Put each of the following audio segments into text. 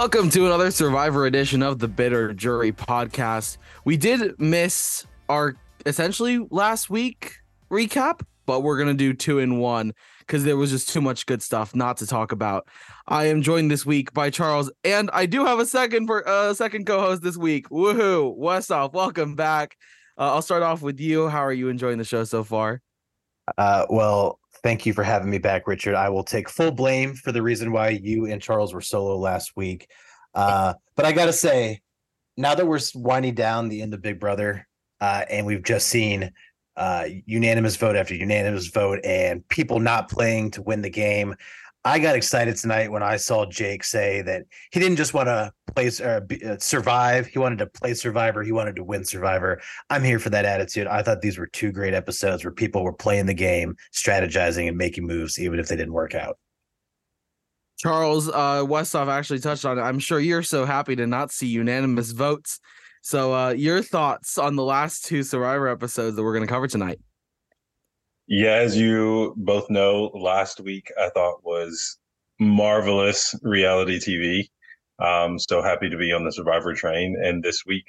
Welcome to another Survivor edition of the Bitter Jury podcast. We did miss our essentially last week recap, but we're going to do two in one because there was just too much good stuff not to talk about. I am joined this week by Charles, and I do have a second for a uh, second co-host this week. Woohoo! Westhoff, welcome back. Uh, I'll start off with you. How are you enjoying the show so far? Uh, well, thank you for having me back, Richard. I will take full blame for the reason why you and Charles were solo last week. Uh, but I gotta say, now that we're winding down the end of Big Brother, uh, and we've just seen uh, unanimous vote after unanimous vote, and people not playing to win the game, I got excited tonight when I saw Jake say that he didn't just want to play uh, uh, survive. He wanted to play Survivor. He wanted to win Survivor. I'm here for that attitude. I thought these were two great episodes where people were playing the game, strategizing, and making moves, even if they didn't work out. Charles uh, actually touched on it. I'm sure you're so happy to not see unanimous votes. So, uh, your thoughts on the last two Survivor episodes that we're going to cover tonight? Yeah, as you both know, last week I thought was marvelous reality TV. Um, so happy to be on the Survivor train. And this week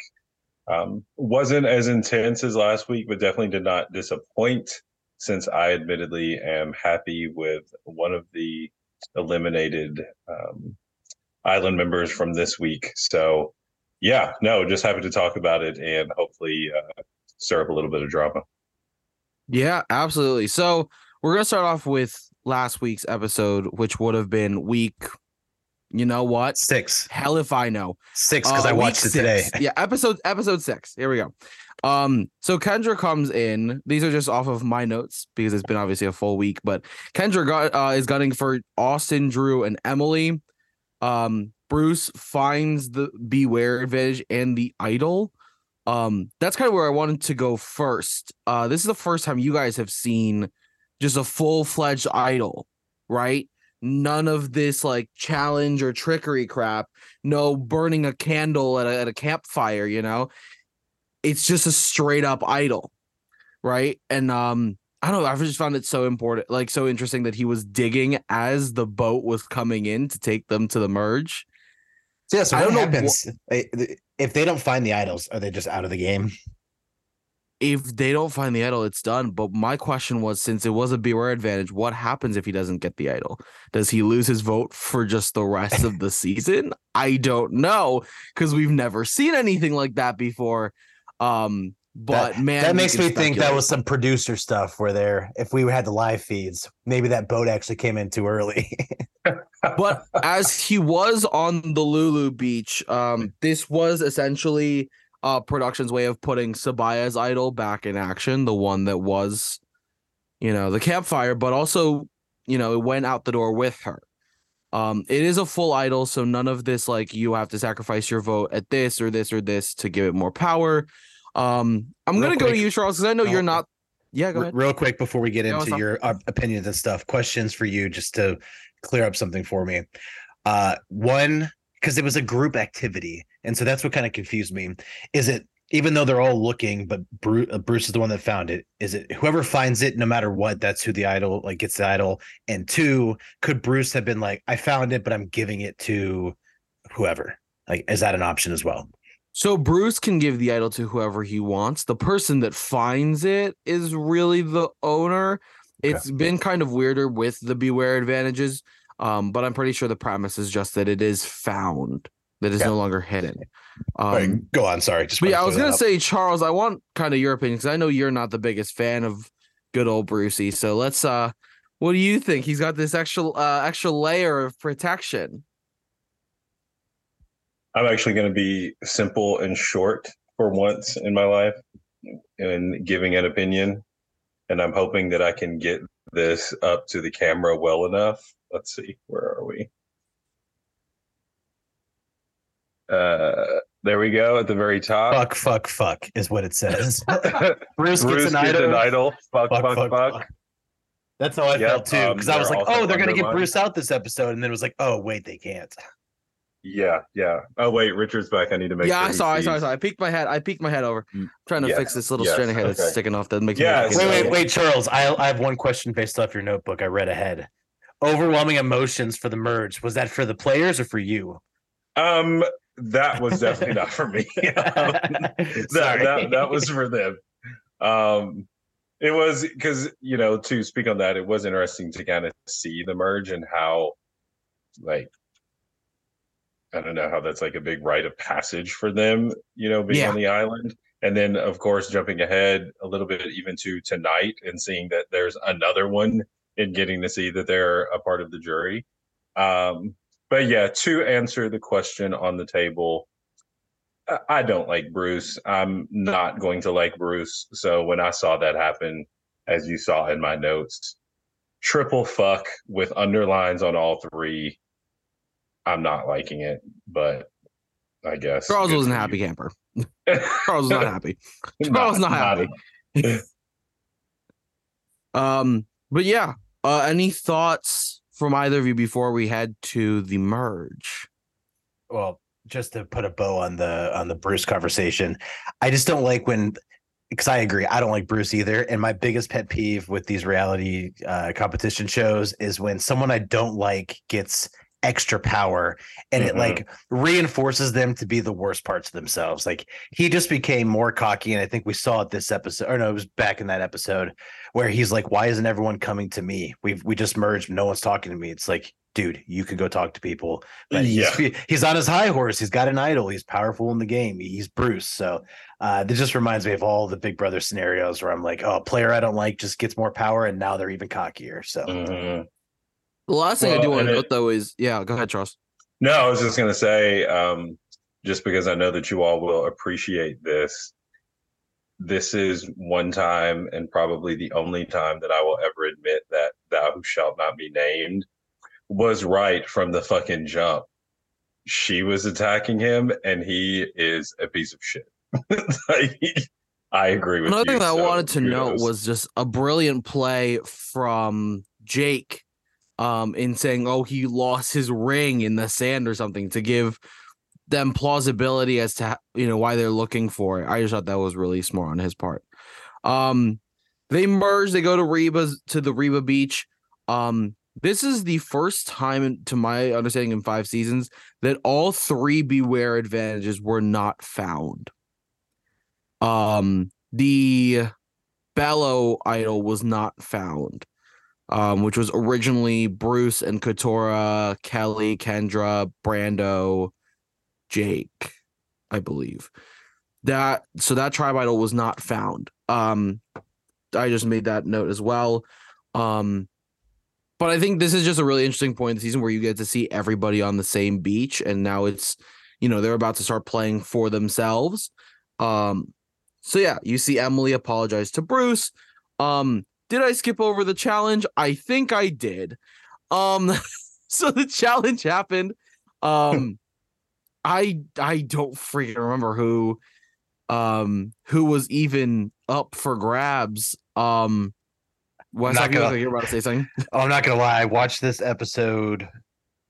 um, wasn't as intense as last week, but definitely did not disappoint since I admittedly am happy with one of the eliminated um, island members from this week. So, yeah, no, just happy to talk about it and hopefully uh, stir up a little bit of drama. Yeah, absolutely. So we're gonna start off with last week's episode, which would have been week. You know what? Six. Hell if I know. Six because uh, I watched it today. yeah, episode episode six. Here we go. Um, so Kendra comes in. These are just off of my notes because it's been obviously a full week. But Kendra got uh, is gunning for Austin, Drew, and Emily. Um, Bruce finds the beware advantage and the idol um that's kind of where i wanted to go first. Uh this is the first time you guys have seen just a full-fledged idol right? None of this like challenge or trickery crap. No burning a candle at a, at a campfire you know? It's just a straight up idol right? And um i don't know i just found it so important like so interesting that he was digging as the boat was coming in to take them to the merge. Yeah so what happens if they don't find the idols, are they just out of the game? If they don't find the idol, it's done. But my question was since it was a beware advantage, what happens if he doesn't get the idol? Does he lose his vote for just the rest of the season? I don't know because we've never seen anything like that before. Um, but that, man, that makes me speculate. think that was some producer stuff where there, if we had the live feeds, maybe that boat actually came in too early. but as he was on the Lulu beach, um, this was essentially uh production's way of putting Sabiyah's idol back in action, the one that was, you know, the campfire, but also, you know, it went out the door with her. Um, it is a full idol, so none of this like you have to sacrifice your vote at this or this or this to give it more power. Um, I'm Real gonna quick. go to you, Charles, because I know you're not. Yeah, go ahead. Real quick before we get into your uh, opinions and stuff, questions for you, just to clear up something for me. Uh, one, because it was a group activity, and so that's what kind of confused me. Is it even though they're all looking, but Bruce, uh, Bruce is the one that found it. Is it whoever finds it, no matter what, that's who the idol like gets the idol? And two, could Bruce have been like, I found it, but I'm giving it to whoever? Like, is that an option as well? So Bruce can give the idol to whoever he wants. The person that finds it is really the owner. It's okay. been kind of weirder with the beware advantages, um, but I'm pretty sure the premise is just that it is found, that is yeah. no longer hidden. Um, right, go on. Sorry. Just yeah, I was gonna say, Charles. I want kind of your opinion because I know you're not the biggest fan of good old Brucey. So let's. uh What do you think? He's got this extra uh, extra layer of protection. I'm actually going to be simple and short for once in my life in giving an opinion. And I'm hoping that I can get this up to the camera well enough. Let's see, where are we? Uh, there we go at the very top. Fuck, fuck, fuck is what it says. Bruce, Bruce gets, an, gets idol. an idol. Fuck, fuck, fuck, fuck. fuck. That's how I yep, felt too. Because um, I was like, oh, they're going to get Bruce out this episode. And then it was like, oh, wait, they can't. Yeah, yeah. Oh wait, Richard's back. I need to make. Yeah, sure I saw. I saw. I saw. I peeked my head. I peeked my head over. I'm mm, trying to yeah. fix this little yes. strand of hair okay. that's sticking off that makes. Yeah. Wait, wait, wait, Charles. I I have one question based off your notebook. I read ahead. Overwhelming emotions for the merge. Was that for the players or for you? Um, that was definitely not for me. that, that that was for them. Um, it was because you know to speak on that, it was interesting to kind of see the merge and how, like, I don't know how that's like a big rite of passage for them. You know, being Yeah. on the island, and then of course jumping ahead a little bit even to tonight and seeing that there's another one and getting to see that they're a part of the jury. Um, but yeah, to answer the question on the table, I- I don't like Bruce. I'm not going to like Bruce. So when I saw that happen, as you saw in my notes, triple fuck with underlines on all three. I'm not liking it, but I guess Charles wasn't happy camper. Charles was not happy. Charles not happy. Um, but yeah. Uh, any thoughts from either of you before we head to the merge? well just to put a bow on the on the bruce conversation i just don't like when because i agree i don't like bruce either and my biggest pet peeve with these reality uh, competition shows is when someone i don't like gets extra power and it Mhm. like reinforces them to be the worst parts of themselves like he just became more cocky and i think we saw it this episode or no it was back in that episode where he's like why isn't everyone coming to me we've we just merged no one's talking to me it's like dude you can go talk to people but he's, Yeah. he's on his high horse. He's got an idol. He's powerful in the game. He's Bruce. So uh, that just reminds me of all the Big Brother scenarios where I'm like, oh, a player I don't like just gets more power, and now they're even cockier. So Mhm. The last thing I do want to note though is yeah, go ahead, Charles. No, I was just going to say, um, just because I know that you all will appreciate this, this is one time and probably the only time that I will ever admit that thou who shalt not be named was right from the fucking jump. She was attacking him and he is a piece of shit. Like, I agree with Another you. thing that I wanted to note was just a brilliant play from Jake um in saying, oh, he lost his ring in the sand or something to give them plausibility as to you know why they're looking for it. I just thought that was really smart on his part. Um they merge, they go to Reba's to the Reba Beach. Um this is the first time to my understanding in 5 seasons that all three beware advantages were not found. Um the Belo idol was not found. Um, which was originally Bruce and Katurah, Kelly, Kendra, Brando, Jake, I believe. That so that tribe idol was not found. Um, I just made that note as well. Um, but I think this is just a really interesting point in the season where you get to see everybody on the same beach, and now it's you know they're about to start playing for themselves. Um, so yeah, you see Emily apologize to Bruce. Um, did I skip over the challenge? I think I did. Um, so the challenge happened. Um, I I don't freaking remember who um who was even up for grabs. Um Wes, Not I feel gonna- like you're about to say something. I'm not gonna lie. I watched this episode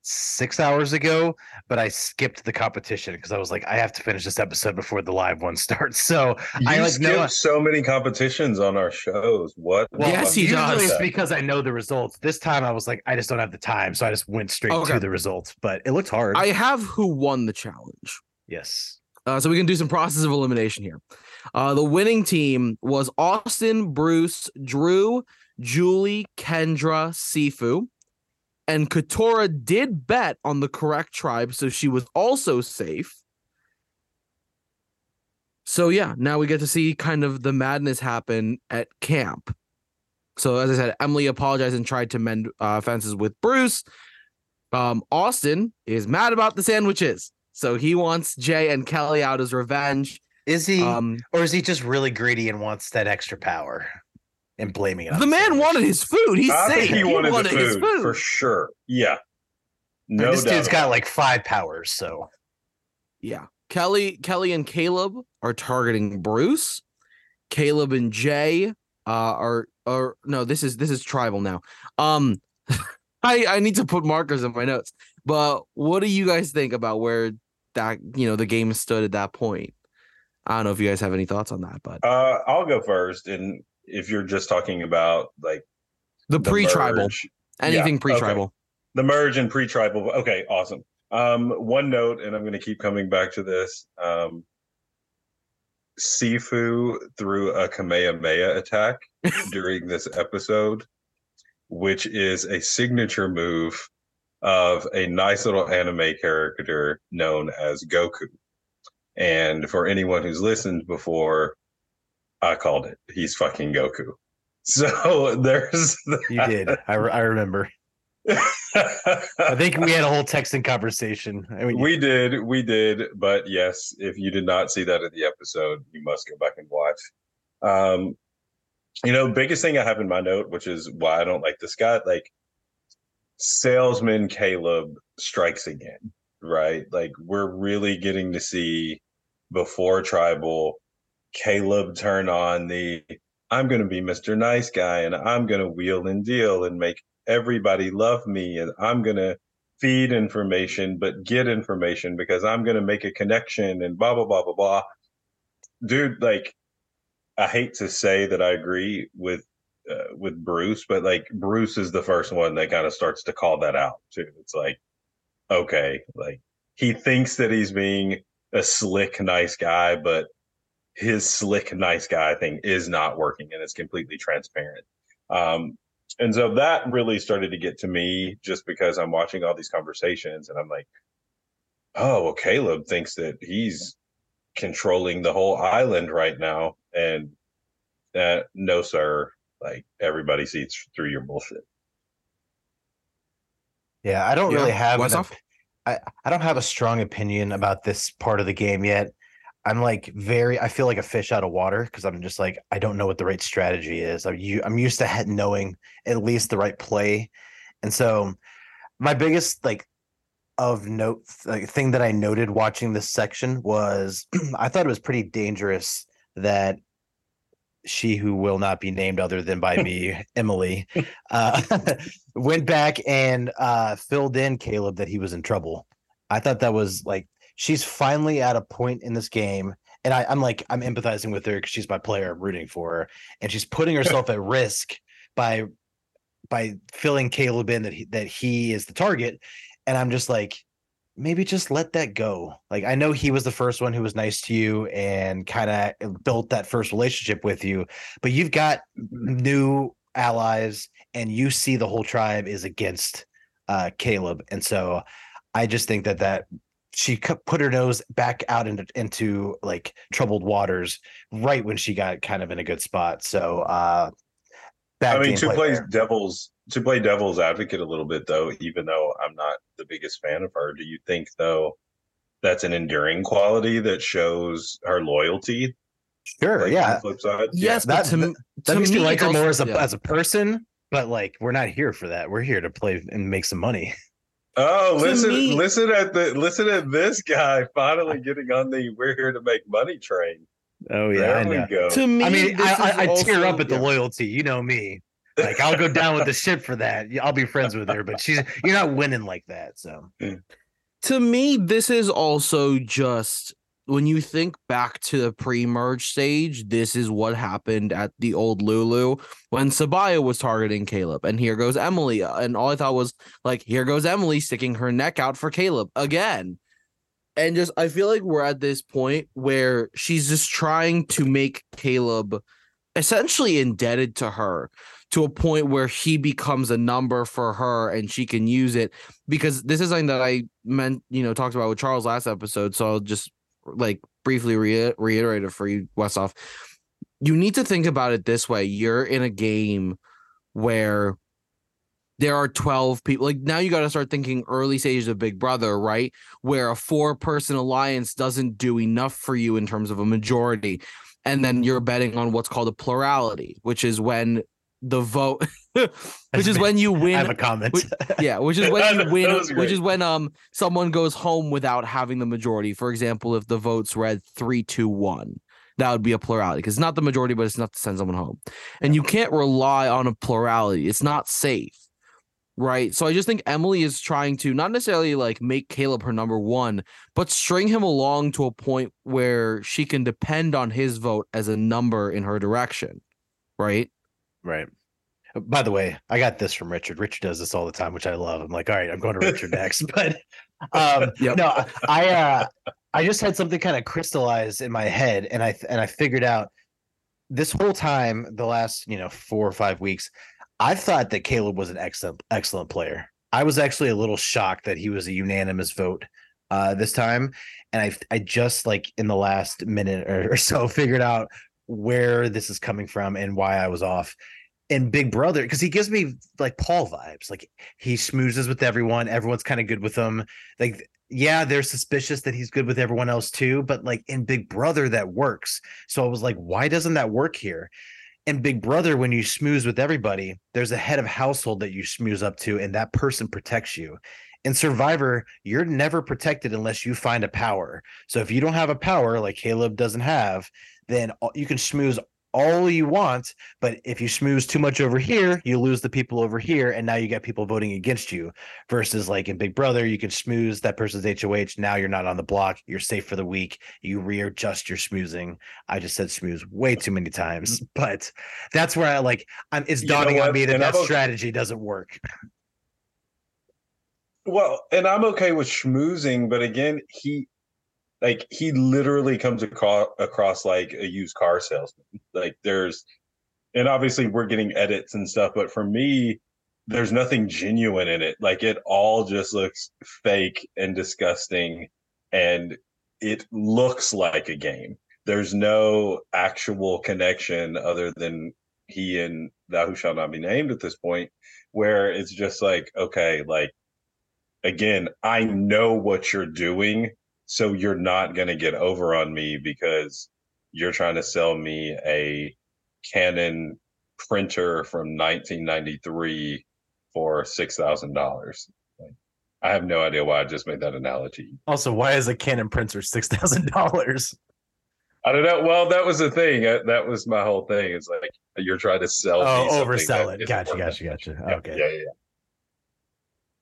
six hours ago, but I skipped the competition because I was like, I have to finish this episode before the live one starts. So You I like skip know. so many competitions on our shows. What? Well, Yes, he usually does. it's because I know the results. This time I was like, I just don't have the time, so I just went straight Okay. to the results. But it looked hard. I have who won the challenge. yes. Uh, so we can do some process of elimination here. Uh, the winning team was Austin, Bruce, Drew, Julie, Kendra, Sifu, and Katurah did bet on the correct tribe, so she was also safe. So yeah, now we get to see kind of the madness happen at camp. So as I said, Emily apologized and tried to mend uh, fences with Bruce. Um, Austin is mad about the sandwiches, so he wants Jay and Kelly out as revenge. Is he, Um, or is he just really greedy and wants that extra power and blaming it? on the man wanted his food. He's I saying think he wanted, the his food, food. for sure. Yeah. I mean, this doubt. dude's got like five powers. So Yeah. Kelly, Kelly and Caleb are targeting Bruce. Caleb and Jay uh are are no, this is this is tribal now. Um I I need to put markers in my notes. But what do you guys think about where that you know the game stood at that point? I don't know if you guys have any thoughts on that, but Uh, I'll go first. And if you're just talking about like the the pre-tribal, merge- anything yeah, pre-tribal. the merge and pre-tribal, okay, awesome. Um, one note, and I'm going to keep coming back to this. Um, Sifu threw a Kamehameha attack during this episode, which is a signature move of a nice little anime character known as Goku. And for anyone who's listened before, I called it. He's fucking Goku. So there's you did. I, I remember. I think we had a whole texting conversation. I mean, we did, we did, but yes, if you did not see that in the episode, you must go back and watch. Um, you know, biggest thing I have in my note, which is why I don't like this guy, like salesman Caleb strikes again, right? Like we're really getting to see before tribal Caleb turn on the I'm going to be Mr. Nice Guy and I'm going to wheel and deal and make everybody love me and I'm going to feed information but get information because I'm going to make a connection and blah blah blah blah blah. Dude, like I hate to say that I agree with uh, with Bruce, but like Bruce is the first one that kind of starts to call that out too. It's like okay, like he thinks that he's being a slick nice guy, but his slick nice guy thing is not working and it's completely transparent. Um, and so that really started to get to me just because I'm watching all these conversations and I'm like, oh, well, Caleb thinks that he's controlling the whole island right now. And uh, no, sir, like everybody sees through your bullshit. Yeah, I don't yeah. really have an, I, I don't have a strong opinion about this part of the game yet. I'm like very I feel like a fish out of water because I'm just like I don't know what the right strategy is. I'm you I'm used to knowing at least the right play, and so my biggest like of note like, thing that I noted watching this section was I thought it was pretty dangerous that she who will not be named other than by me, Emily, uh, went back and uh, filled in Caleb that he was in trouble. I thought that was like she's finally at a point in this game and I, am like I'm empathizing with her because she's my player. I'm rooting for her, and she's putting herself at risk by by filling Caleb in that he, that he is the target, and I'm just like, maybe just let that go. Like I know he was the first one who was nice to you and kind of built that first relationship with you, but you've got new allies, and you see the whole tribe is against uh, Caleb, and so I just think that that she put her nose back out into into like troubled waters right when she got kind of in a good spot. So uh I mean to play there. devil's to play devil's advocate a little bit though, even though I'm not the biggest fan of her, do you think though that's an enduring quality that shows her loyalty? Sure, like, yeah. flip side? Yes, yeah. that, to, that, that makes me like her more as a yeah. as a person, but like we're not here for that. We're here to play and make some money. Oh, listen, me, listen at the listen at this guy finally getting on the "we're here to make money" train. Oh yeah, there we go. To me, I mean, I, I, I also, tear up at the yeah. loyalty. You know me. Like I'll go down with the ship for that. I'll be friends with her, but she's you're not winning like that. So, to me, this is also just when you think back to the pre-merge stage, this is what happened at the old Lulu when Sabiyah was targeting Caleb, and here goes Emily, uh, and all I thought was like, here goes Emily sticking her neck out for Caleb again, and just I feel like we're at this point where she's just trying to make Caleb essentially indebted to her to a point where he becomes a number for her and she can use it because this is something that I meant, you know, talked about with Charles last episode. So I'll just like briefly re- reiterate it for you, Westhoff. You need to think about it this way: you're in a game where there are 12 people like now you got to start thinking early stages of big brother right? Where a four person alliance doesn't do enough for you in terms of a majority. And then you're betting on what's called a plurality which is when the vote which is when you win I have a comment. which, yeah which is when you win which is when um someone goes home without having the majority. For example if the votes read three two one that would be a plurality because it's not the majority but it's not to send someone home. And you can't rely on a plurality. It's not safe right? So i just think emily is trying to not necessarily like make caleb her number one but string him along to a point where she can depend on his vote as a number in her direction right Right. Uh, by the way, I got this from Richard. Richard does this all the time, which I love. I'm like, all right, I'm going to Richard next. But um, Yep. no, I- I uh, I just had something kind of crystallized in my head, and I and I figured out this whole time, the last you know four or five weeks, I thought that Caleb was an excellent excellent player. I was actually a little shocked that he was a unanimous vote uh, this time, and I I just like in the last minute or, or so figured out where this is coming from and why I was off. And Big Brother, because he gives me like Paul vibes. Like he schmoozes with everyone. Everyone's kind of good with him. Like, yeah, they're suspicious that he's good with everyone else too. But like in Big Brother, that works. So I was like, why doesn't that work here? And Big Brother, when you smooze with everybody, there's a head of household that you smooze up to, and that person protects you. In Survivor, you're never protected unless you find a power. So if you don't have a power like Caleb doesn't have, then you can schmooze all you want. But if you schmooze too much over here, you lose the people over here, and now you got people voting against you. Versus like in Big Brother, you can schmooze that person's HOH. Now you're not on the block. You're safe for the week. You readjust your schmoozing. I just said schmooze way too many times, mm. but that's where I like. I'm, it's You know dawning on me that And that I'm okay- strategy doesn't work. Well, and I'm okay with schmoozing, but again, he like he literally comes across across like a used car salesman. Like there's and obviously we're getting edits and stuff, but for me, there's nothing genuine in it. Like it all just looks fake and disgusting and it looks like a game. There's no actual connection other than he and thou who shall not be named at this point, where it's just like, okay, like again, I know what you're doing, so you're not going to get over on me because you're trying to sell me a Canon printer from 1993 for six thousand dollars. I have no idea why I just made that analogy. Also, why is a Canon printer six thousand dollars? I don't know. Well, that was the thing. Uh, That was my whole thing. It's like you're trying to sell. Oh, me oversell that it. isn't Gotcha, gotcha, it. gotcha. Yeah, Okay, Yeah, yeah.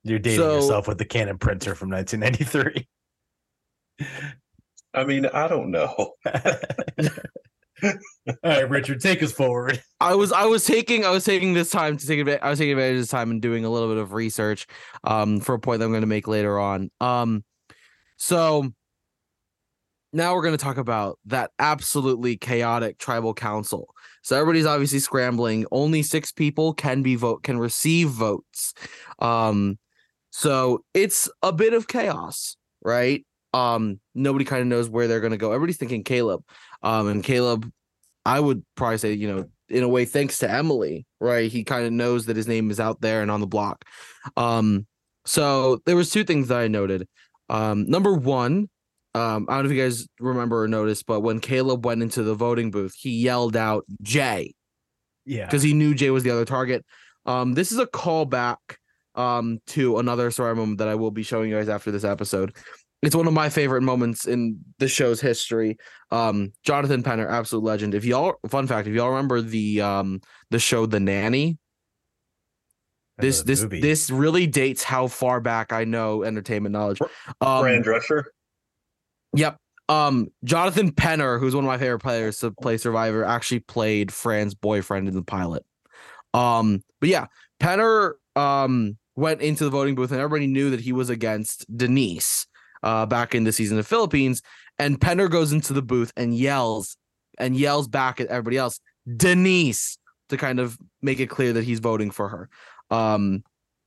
you're dating So- yourself with the Canon printer from 1993. I mean, I don't know. All right, Richard, take us forward. I was I was taking I was taking this time to take advantage I was taking advantage of this time and doing a little bit of research um for a point that I'm going to make later on. Um so now we're going to talk about that absolutely chaotic tribal council. So everybody's obviously scrambling. Only 6 people can be vote can receive votes. Um so it's a bit of chaos, right? Um nobody kind of knows where they're going to go. Everybody's thinking Caleb. Um and Caleb I would probably say, you know, in a way, thanks to Emily, right? He kind of knows that his name is out there and on the block. Um, so there was two things that I noted. Um, number one, um, I don't know if you guys remember or noticed, but when Caleb went into the voting booth, he yelled out Jay Yeah. because he knew Jay was the other target. Um, this is a callback um to another story moment that I will be showing you guys after this episode. It's one of my favorite moments in the show's history. Um, Jonathan Penner, absolute legend. If y'all, fun fact, if y'all remember the um the show The Nanny, this this movie. this really dates how far back I know entertainment knowledge. Um, Fran Drescher. Yep. Um, Jonathan Penner, who's one of my favorite players to play Survivor, actually played Fran's boyfriend in the pilot. Um, but yeah, Penner um went into the voting booth and everybody knew that he was against Denise uh back in the season of Philippines. And Penner goes into the booth and yells and yells back at everybody else, Denise, to kind of make it clear that he's voting for her. Um,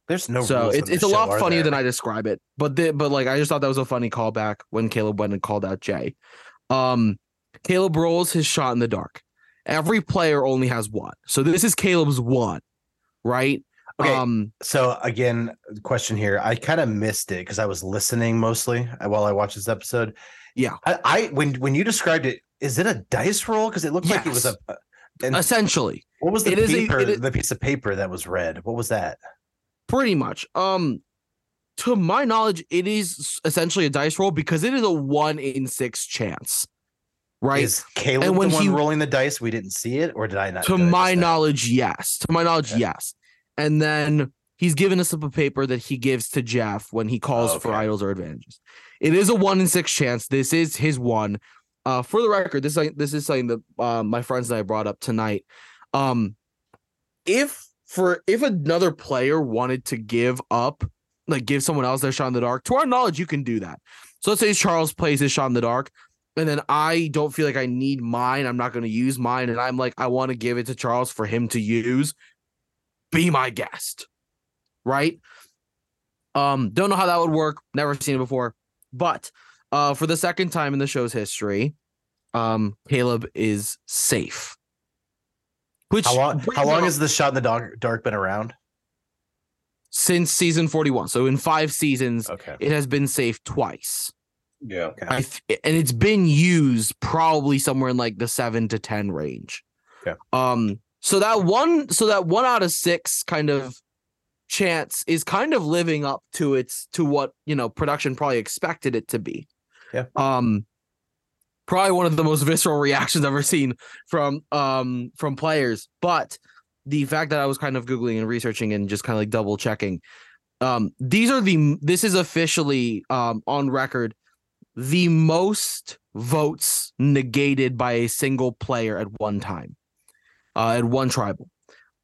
There's no so rules it's it's a show, lot funnier there? than I describe it. But the, but like I just thought that was a funny callback when Caleb went and called out Jay. Um, Caleb rolls his shot in the dark. Every player only has one, so this is Caleb's one, right? Okay. Um, So again, question here. I kind of missed it because I was listening mostly uh, while I watched this episode. Yeah. I, I when when you described it, is it a dice roll? Because it looked like it was a. Yes. Essentially, what was the it is a- paper? the piece of paper that was red. What was that? pretty much. Um, to my knowledge, it is essentially a dice roll because it is a one in six chance, right? Is Caleb And when the one he- rolling the dice? We didn't see it, or did I not? to did I miss my knowledge, yes. To my knowledge, Okay. yes. And then he's given a slip of paper that he gives to Jeff when he calls Oh, for idols or advantages. It is a one in six chance. This is his one. Uh, for the record, this is this is something that uh, my friends and I brought up tonight. Um, if for if another player wanted to give up like give someone else their shot in the dark. To our knowledge, you can do that. So let's say Charles plays his shot in the dark, and then I don't feel like I need mine. I'm not going to use mine, and I'm like, I want to give it to Charles for him to use. Be my guest, right? Um, don't know how that would work. Never seen it before, but uh, for the second time in the show's history, um, Caleb is safe. Which How long? How long has the shot in the dark, dark been around? since season 41. So in five seasons, Okay. it has been safe twice. Yeah. I th- and it's been used probably somewhere in like the seven to ten range. Yeah. Um. So that one, so that one out of six kind of chance is kind of living up to its to what you know production probably expected it to be. Yeah. Um. Probably one of the most visceral reactions I've ever seen from um from players, but the fact that I was kind of googling and researching and just kind of like double checking, um, these are the this is officially um on record the most votes negated by a single player at one time, uh, at one tribal.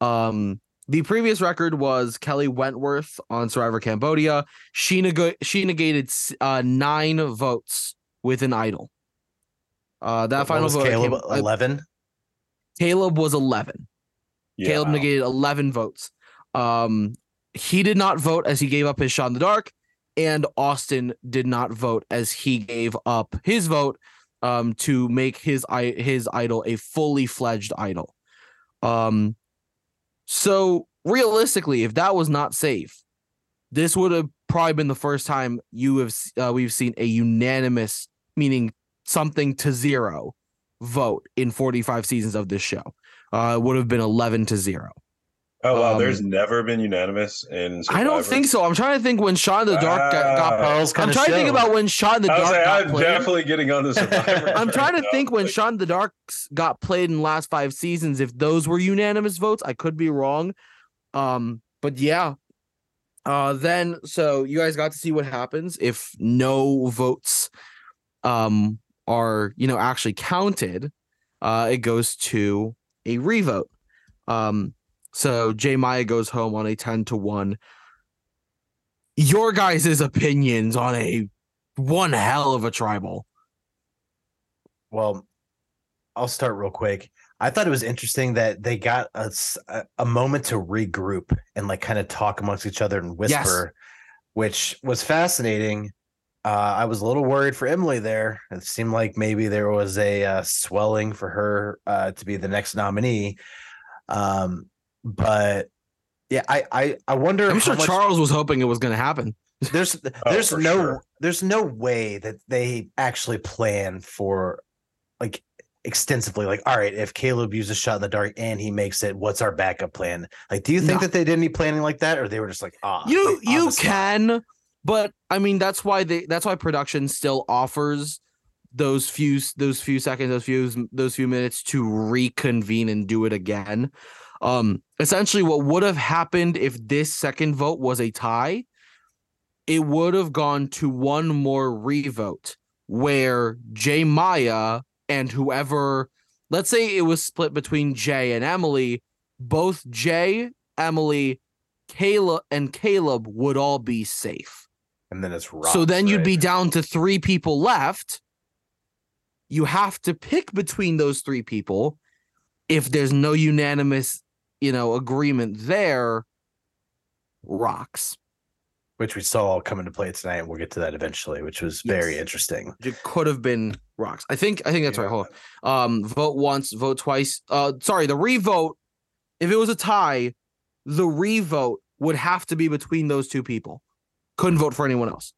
Um, the previous record was Kelley Wentworth on Survivor Cambodia. She neg- she negated uh, nine votes with an idol. Uh, that What final was vote, Caleb came- uh, eleven. Caleb was eleven. Yeah. Caleb negated 11 votes. Um, he did not vote as he gave up his shot in the dark, and Austin did not vote as he gave up his vote um, to make his his idol a fully fledged idol. Um, so realistically, if that was not safe, this would have probably been the first time you have uh, we've seen a unanimous, meaning something to zero, vote in 45 seasons of this show uh, it would have been 11 to 0. Oh wow, Um, there's never been unanimous in. I don't think so. I'm trying to think when Shot in the Dark got, got Wow. Charles I'm kind of trying to think about when Shot in the I was Dark like, got I'm played. definitely getting on the Survivor. I'm trying to train think now. when Shot in the Dark got played in the last five seasons if those were unanimous votes. I could be wrong. Um, but yeah. Uh then so you guys got to see what happens if no votes um are you know actually counted. Uh it goes to a revote. Um so Jay Maya goes home on a 10 to 1. Your guys' opinions on a one hell of a tribal. Well, I'll start real quick. I thought it was interesting that they got a, a moment to regroup and like kind of talk amongst each other and Yes. whisper, which was fascinating. Uh, I was a little worried for Emily there. It seemed like maybe there was a uh, swelling for her uh, to be the next nominee. Um, but yeah, I I, I wonder. I'm sure much- Charles was hoping it was going to happen. there's Oh, there's for no sure. there's no way that they actually plan for like extensively like all right if caleb uses shot in the dark and he makes it what's our backup plan like do you think No. that they did any planning like that or they were just like ah you like, you the spot? can, but I mean that's why they that's why production still offers those few those few seconds, those few those few minutes to reconvene and do it again. Um, essentially, what would have happened if this second vote was a tie? It would have gone to one more revote where Jay Maya and whoever, let's say it was split between Jay and Emily, both Jay, Emily, Caleb, and Caleb would all be safe. and then it's so then you'd right? be down to three people left. You have to pick between those three people. If there's no unanimous, you know, agreement there, rocks. which we saw come into play tonight and we'll get to that eventually which was very Yes. interesting It could have been rocks. I think I think that's right. Hold on. Um, vote once, vote twice. Uh, sorry, the revote. If it was a tie, the revote would have to be between those two people. Couldn't vote for anyone else.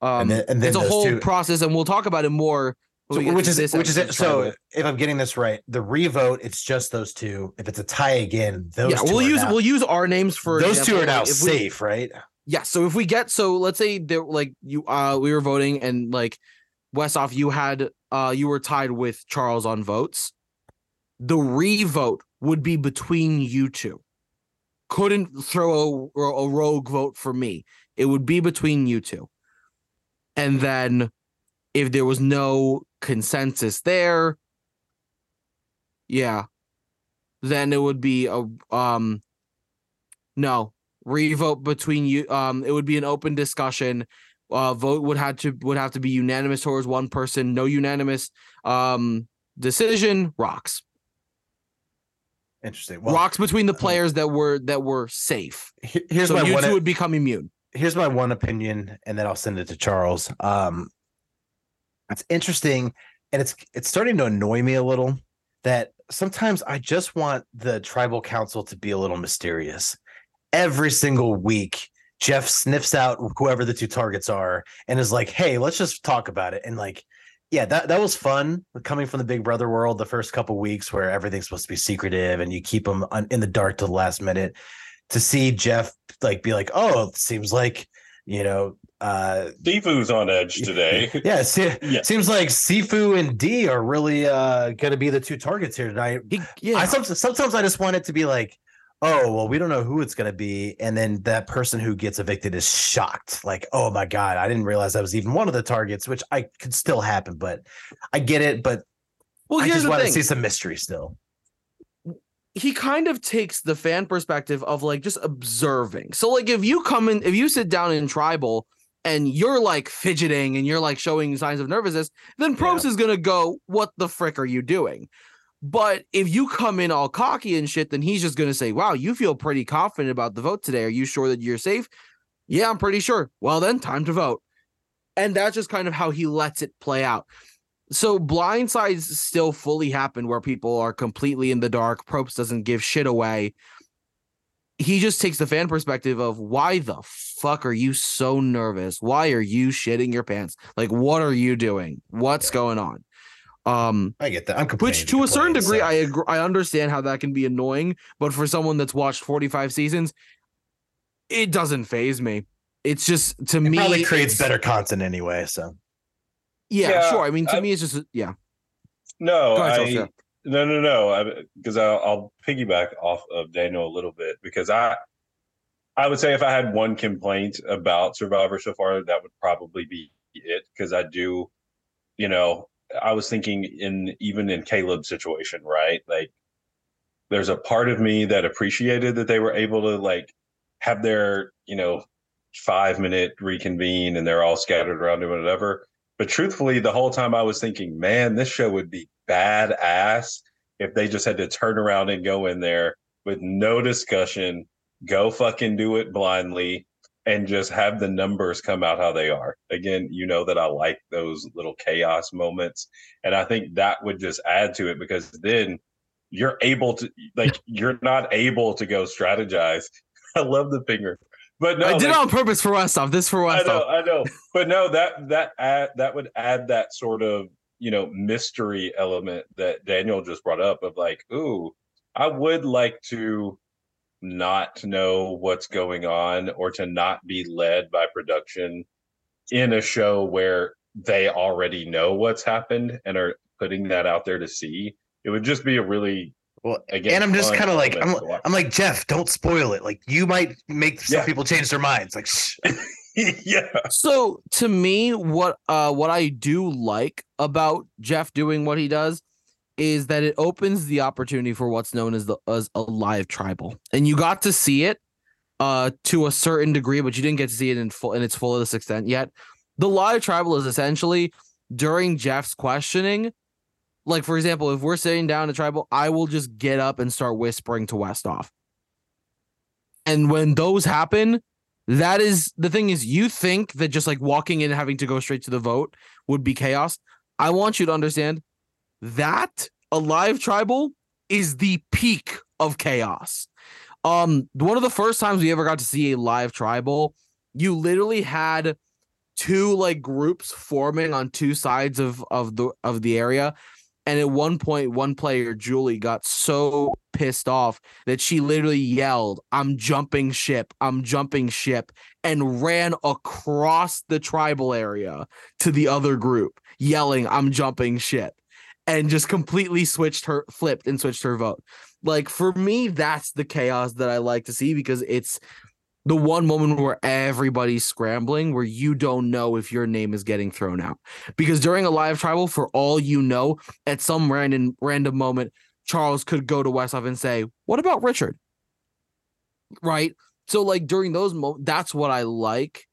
Um, and then, and then it's a whole two, process, and we'll talk about it more. So we get which is this which is it so if i'm getting this right the revote it's just those two if it's a tie again those yeah, two we'll are use now- we'll use our names for those two are now like, if we- safe right Yeah. So if we get so let's say there like you uh we were voting and like Westhoff, you had uh you were tied with Charles on votes. The revote would be between you two. Couldn't throw a, a rogue vote for me. It would be between you two. And then if there was no consensus there, yeah, then it would be a um no, revote between you. Um, it would be an open discussion. Uh, vote would have to would have to be unanimous towards one person. No unanimous um decision. Rocks. Interesting. Well, rocks between the players that were that were safe. Here's so my you one, two would become immune. Here's my one opinion, and then I'll send it to Charles. Um, it's interesting, and it's it's starting to annoy me a little that sometimes I just want the tribal council to be a little mysterious. Every single week, Jeff sniffs out whoever the two targets are and is like, "Hey, let's just talk about it." And like, yeah, that that was fun coming from the Big Brother world. The first couple weeks where everything's supposed to be secretive and you keep them in the dark to the last minute. To see Jeff like be like, "Oh, it seems like." You know, uh Sifu's on edge today. Yeah, see, yeah. seems like Sifu and D are really uh going to be the two targets here tonight. He, yeah, I sometimes, sometimes I just want it to be like, oh well, we don't know who it's going to be, and then that person who gets evicted is shocked, like, oh my god, I didn't realize that was even one of the targets, which I could still happen, but I get it, but well, I just want thing. to see some mystery still he kind of takes the fan perspective of like just observing. So like if you come in, if you sit down in tribal and you're like fidgeting and you're like showing signs of nervousness, then Probst yeah. is gonna go, "What the frick are you doing?" But if you come in all cocky and shit, then he's just gonna say, "Wow, you feel pretty confident about the vote today. Are you sure that you're safe?" Yeah, I'm pretty sure. Well, then time to vote. And that's just kind of how he lets it play out. So blindsides still fully happen where people are completely in the dark. Probst doesn't give shit away he just takes the fan perspective of why the fuck are you so nervous? Why are you shitting your pants? Like, what are you doing? What's going on? Um, I get that. I'm which to a certain degree, so. I agree, I understand how that can be annoying, but for someone that's watched 45 seasons, it doesn't phase me. It's just to it me, probably creates better content anyway. So, yeah, yeah sure. I mean, to I, me, it's just yeah. No, ahead, I, no, no, no. Because I'll, I'll piggyback off of Daniel a little bit because I, I would say if I had one complaint about Survivor so far, that would probably be it. Because I do, you know, I was thinking in even in Caleb's situation, right? Like, there's a part of me that appreciated that they were able to like have their, you know, five minute reconvene and they're all scattered around doing whatever. But truthfully, the whole time I was thinking, man, this show would be badass if they just had to turn around and go in there with no discussion, go fucking do it blindly, and just have the numbers come out how they are. Again, you know that I like those little chaos moments. And I think that would just add to it because then you're able to, like, you're not able to go strategize. I love the finger. But no, I did like, it on purpose for Westhoff. This for Westhoff. I know, I know. But no, that that add, that would add that sort of you know mystery element that Daniel just brought up of like, ooh, I would like to not know what's going on or to not be led by production in a show where they already know what's happened and are putting that out there to see. It would just be a really well, again, and I'm just kind of like, I'm, I'm like Jeff, don't spoil it. Like you might make some yeah. people change their minds. Like, yeah. So to me, what uh what I do like about Jeff doing what he does is that it opens the opportunity for what's known as the as a live tribal. And you got to see it uh to a certain degree, but you didn't get to see it in full in its fullest extent yet. The live tribal is essentially during Jeff's questioning. Like, for example, if we're sitting down at tribal, I will just get up and start whispering to Westhoff. And when those happen, that is the thing is you think that just like walking in and having to go straight to the vote would be chaos. I want you to understand that a live tribal is the peak of chaos. Um, one of the first times we ever got to see a live tribal, you literally had two like groups forming on two sides of of the of the area and at one point, one player, Julie, got so pissed off that she literally yelled, I'm jumping ship, I'm jumping ship, and ran across the tribal area to the other group, yelling, I'm jumping ship, and just completely switched her, flipped and switched her vote. Like for me, that's the chaos that I like to see because it's the one moment where everybody's scrambling where you don't know if your name is getting thrown out because during a live tribal for all you know at some random random moment charles could go to westhoff and say what about richard right So like during those moments, that's what I like.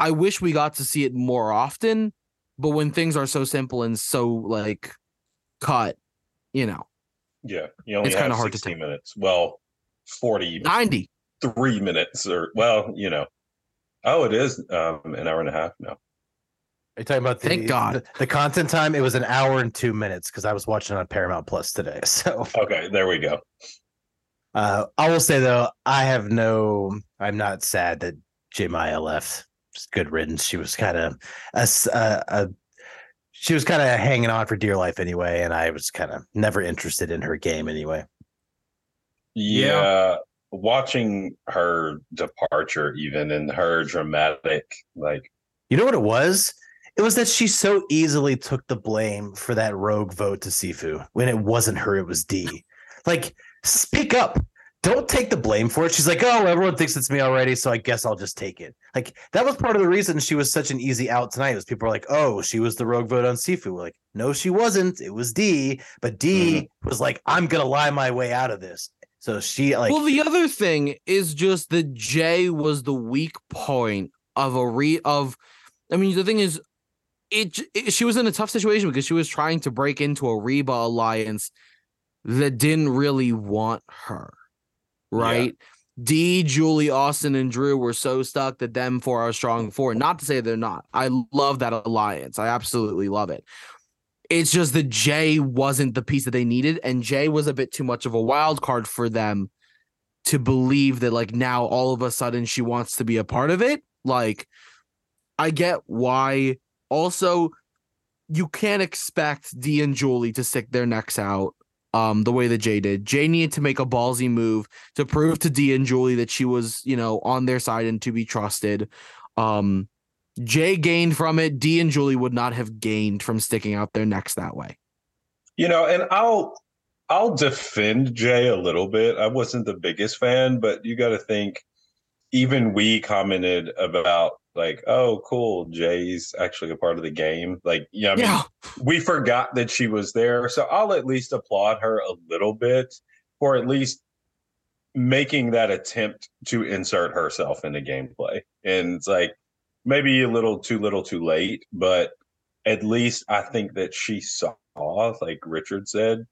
I wish we got to see it more often, but when things are so simple and so like cut, you know, Yeah, you only It's have kinda hard to 60 tell. minutes. Well, 43 90. Minutes or well, you know. Oh, it is um an hour and a half now. Are you talking about the, Thank God. the, the content time? It was an hour and two minutes because I was watching on Paramount Plus today. So Okay, there we go. uh, I will say though, I have no. I'm not sad that J left. Just good riddance. She was kind of a, she was kind of hanging on for dear life anyway, and I was kind of never interested in her game anyway. Yeah. Watching her departure even and her dramatic like You know what it was? It was that she so easily took the blame for that rogue vote to Sifu when it wasn't her, it was D. Like, speak up. Don't take the blame for it. She's like, oh, everyone thinks it's me already, so I guess I'll just take it. Like, that was part of the reason she was such an easy out tonight. Was people were like, oh, she was the rogue vote on Sifu. We're like, no, she wasn't. It was D. But D mm-hmm. was like, I'm gonna lie my way out of this. So she like well, the other thing is just that Jay was the weak point of a re of. I mean, the thing is, it, it she was in a tough situation because she was trying to break into a Reba alliance that didn't really want her, right? D, Julie, Austin, and Drew were so stuck that them four are strong four. Not to say they're not. I love that alliance. I absolutely love it. It's just that Jay wasn't the piece that they needed, and Jay was a bit too much of a wild card for them to believe that like now all of a sudden she wants to be a part of it. Like, I get why. Also, you can't expect D and Julie to stick their necks out um the way that Jay did. Jay needed to make a ballsy move to prove to D and Julie that she was, you know, on their side and to be trusted. Um Jay gained from it. D and Julie would not have gained from sticking out their necks that way. You know, and I'll I'll defend Jay a little bit. I wasn't the biggest fan, but you got to think even we commented about like, oh, cool, Jay's actually a part of the game. Like, yeah, I mean, yeah. we forgot that she was there. So I'll at least applaud her a little bit for at least making that attempt to insert herself into gameplay. And it's like maybe a little too little too late, but at least I think that she saw, like Richard said,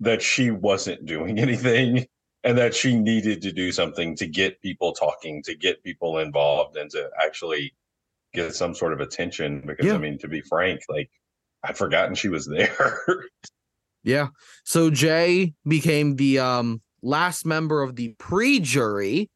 that she wasn't doing anything and that she needed to do something to get people talking, to get people involved, and to actually get some sort of attention. Because Yeah. I mean, to be frank, like I'd forgotten she was there. Yeah. So Jay became the um last member of the pre-jury.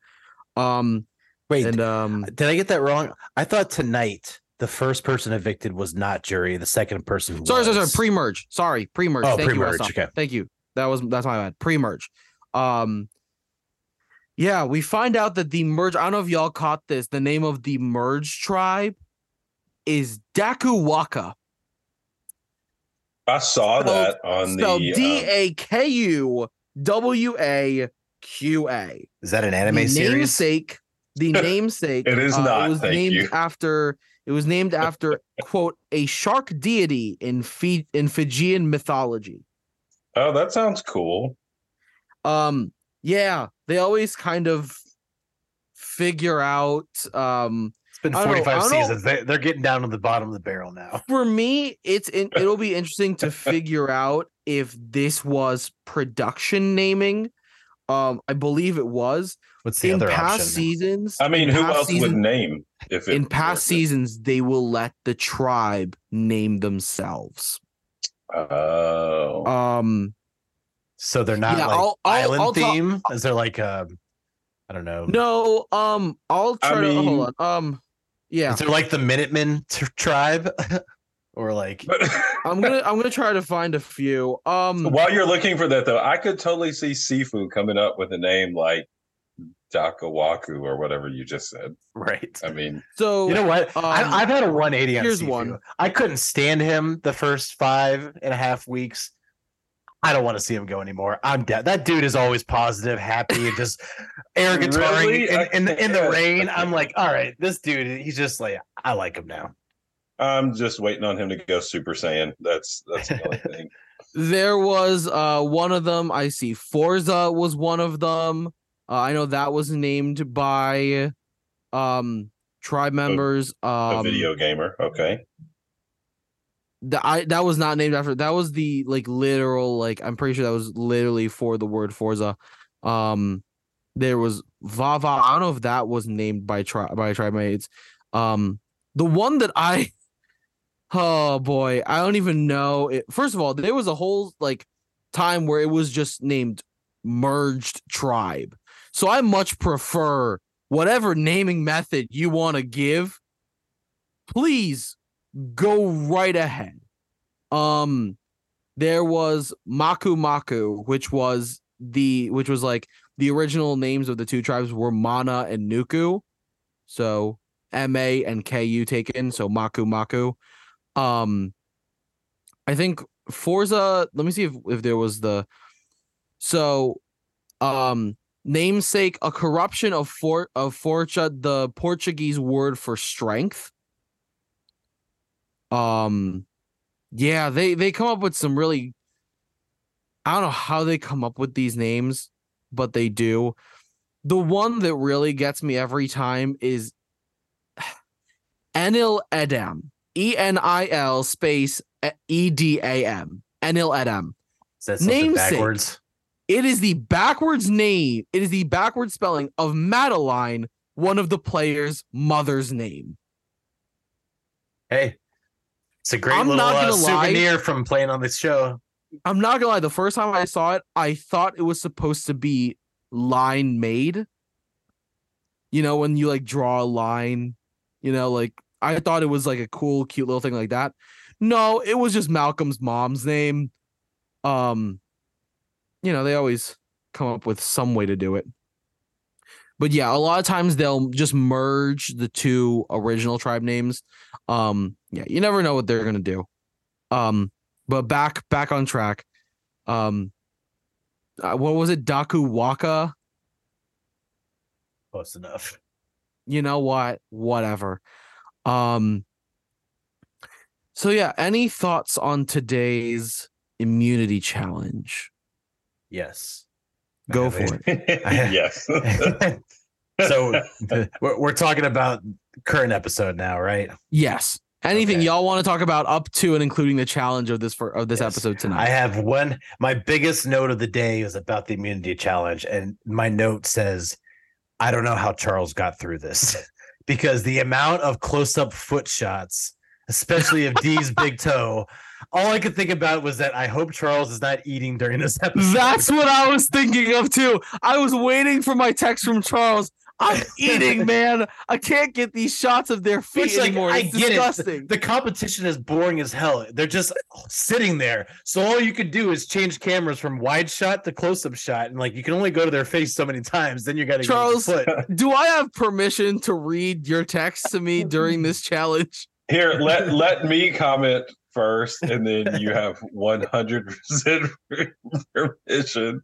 Um wait, and um did I get that wrong? I thought tonight the first person evicted was not jury, the second person sorry, sorry, sorry, pre-merge. Sorry, pre-merge. Oh, Thank pre-merge, you. Okay. Thank you. That was that's my bad. Pre-merge. Um yeah, we find out that the merge. I don't know if y'all caught this. The name of the merge tribe is Dakuwaqa. I saw Spelled- that on Spelled the D um, A K U W A Q A. Is that an anime the series? namesake the namesake It is uh, not, it was thank named you. after it was named after quote a shark deity in Fi- in Fijian mythology Oh, that sounds cool. um yeah they always kind of figure out um It's been I don't know, 45 know. seasons. They, they're getting down to the bottom of the barrel now. for me it's in, it'll be interesting to figure out if this was production naming um i believe it was What's the in other past option? seasons I mean, who past else would name if it in past were- seasons they will let the tribe name themselves Oh, um So they're not Yeah, like I'll- I'll- island I'll talk- theme? Is there like um I don't know. no um i'll I try to hold on um yeah Is there like the Minutemen t- tribe? or like i'm gonna i'm gonna try to find a few um while you're looking for that, though, I could totally see Sifu coming up with a name like Dakawaku or whatever you just said. right. I mean, so You know what? um, I, I've had a 180 on here's Sifu. one. I couldn't stand him the first five and a half weeks. I don't want to see him go anymore. I'm dead. That dude is always positive, happy, and just air guitaring Really? in, in, the, in the rain. I'm like, all right, this dude, he's just like, I like him now. I'm just waiting on him to go Super Saiyan. That's that's the only thing. there was uh one of them i see forza was one of them Uh, I know that was named by um tribe members. A Um, video gamer. Okay. the, I that was not named after. That was the like literal like I'm pretty sure that was literally for the word Forza. Um, there was Vava. I don't know if that was named by tri by tribe mates. Um, the one that I, oh boy, I don't even know. It, first of all, there was a whole like time where it was just named merged tribe. So I much prefer whatever naming method you want to give. Please go right ahead. Um, there was Maku Maku, which was the which was like the original names of the two tribes were Mana and Nuku. So M A and K U taken. So Maku Maku. Um, I think Forza. Let me see if if there was the. So, um, namesake a corruption of for of Forza, the Portuguese word for strength. Um, yeah, they they come up with some really. I don't know how they come up with these names, but they do. The one that really gets me every time is Enil Edam. E N I L space E D A M. Enil Edam. Is that something Namesake. backwards? It is the backwards name. It is the backwards spelling of Madeline, one of the players' mother's name. Hey, it's a great I'm little uh, gonna lie. souvenir from playing on this show. I'm not gonna lie, the first time I saw it, I thought it was supposed to be line made. You know, when you like draw a line, you know, like I thought it was like a cool, cute little thing like that. No, it was just Malcolm's mom's name. Um, you know, they always come up with some way to do it. But yeah, a lot of times they'll just merge the two original tribe names. Um, yeah, you never know what they're gonna do. Um, but back back on track. Um, uh, what was it? Daku Waka. Close enough. You know what? Whatever. Um. So yeah, any thoughts on today's immunity challenge? Yes. Go for have it. yes. so the- we're, we're talking about current episode now, right? Yes. Anything Okay. y'all want to talk about up to and including the challenge of this for of this Yes. episode tonight? I have one. My biggest note of the day is about the immunity challenge, and my note says, "I don't know how Charles got through this because the amount of close-up foot shots, especially of D's big toe, all I could think about was that I hope Charles is not eating during this episode. That's what I was thinking of too. I was waiting for my text from Charles. I'm eating, man. I can't get these shots of their feet Which, like, anymore. I It's get it. disgusting. the competition is boring as hell. They're just sitting there. So all you could do is change cameras from wide shot to close up shot. And like you can only go to their face so many times. Then you got to Charles- foot. Do I have permission to read your text to me during this challenge? Here, let let me comment first, and then you have one hundred percent permission.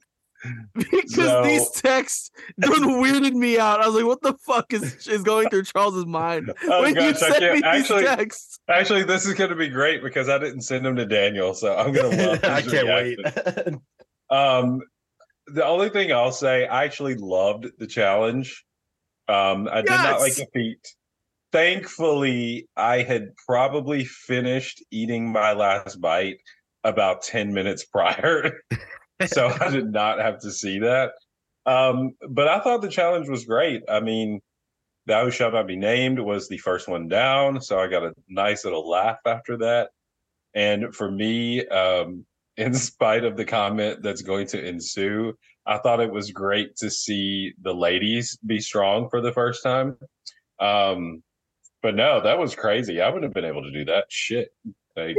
Because So- these texts done weirded me out. I was like, what the fuck is is going through Charles's mind Oh when you gosh, I sent me can't these actually. texts? Actually, this is going to be great because I didn't send them to Daniel, so I'm going to love. I can't reaction. wait. Um, the only thing I'll say, I actually loved the challenge. Um, I did not like Yes! the feat. Thankfully, I had probably finished eating my last bite about 10 minutes prior. so I did not have to see that. Um, but I thought the challenge was great. I mean, Thou Shalt Not Be Named was the first one down. So I got a nice little laugh after that. And for me, um, in spite of the comment that's going to ensue, I thought it was great to see the ladies be strong for the first time. Um, but no, that was crazy. I wouldn't have been able to do that. Shit. Like,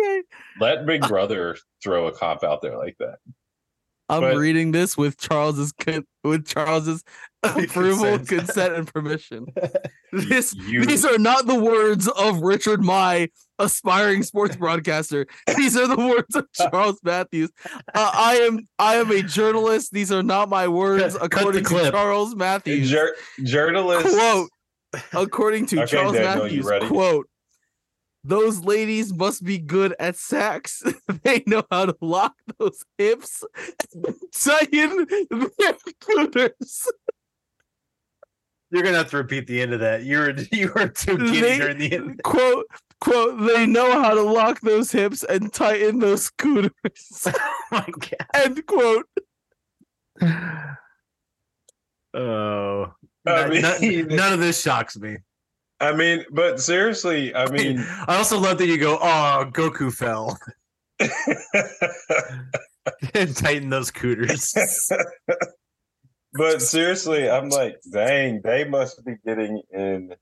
let Big Brother throw a comp out there like that. I'm But- reading this with Charles's with Charles's approval, Consent. consent, and permission. This You- these are not the words of Richard Mai, aspiring sports broadcaster. These are the words of Charles Matthews. Uh, I am I am a journalist. These are not my words, Cut- cut the according to. Charles Matthews. Jur- journalists. quote according to Okay, Charles Daniel, Matthews quote those ladies must be good at sex. they know how to lock those hips, tighten their clitoris. You're gonna have to repeat the end of that. You're you are too giddy They- during the end. quote quote they know how to lock those hips and tighten those scooters Oh my god. end quote Oh. I None- none- none of this shocks me. I mean, but seriously, I mean, I also love that you go, oh, Goku fell and tighten those cooters. but seriously, I'm like, dang, they must be getting in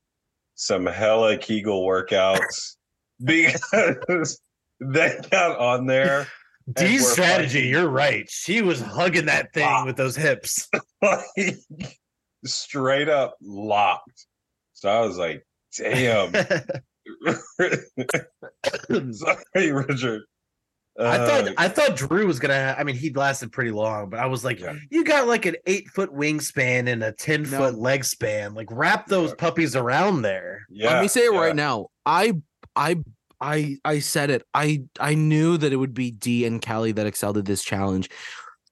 some hella Kegel workouts because they got on there D's we're strategy, fighting. you're right. She was hugging that thing Ah. with those hips. like straight up locked. So I was like, damn. Sorry, Richard. I Uh, thought I thought Drew was gonna. I mean, he lasted pretty long, but I was like, Yeah. you got like an eight foot wingspan and a ten No. foot leg span. Like, wrap those Yeah. puppies around there. yeah, let me say it yeah. right now i i i i said it i i knew that it would be d and Kellie that excelled at this challenge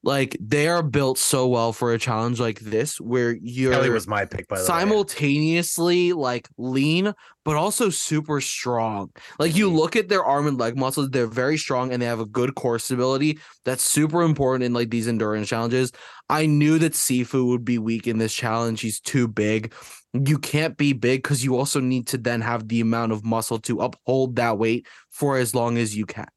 like they are built so well for a challenge like this where you're Kellie was my pick, by the way. simultaneously like lean but also super strong. Like you Mhm. look at their arm and leg muscles they're very strong and they have a good core stability that's super important in like these endurance challenges. I knew that sifu would be weak in this challenge. He's too big. You can't be big because you also need to then have the amount of muscle to uphold that weight for as long as you can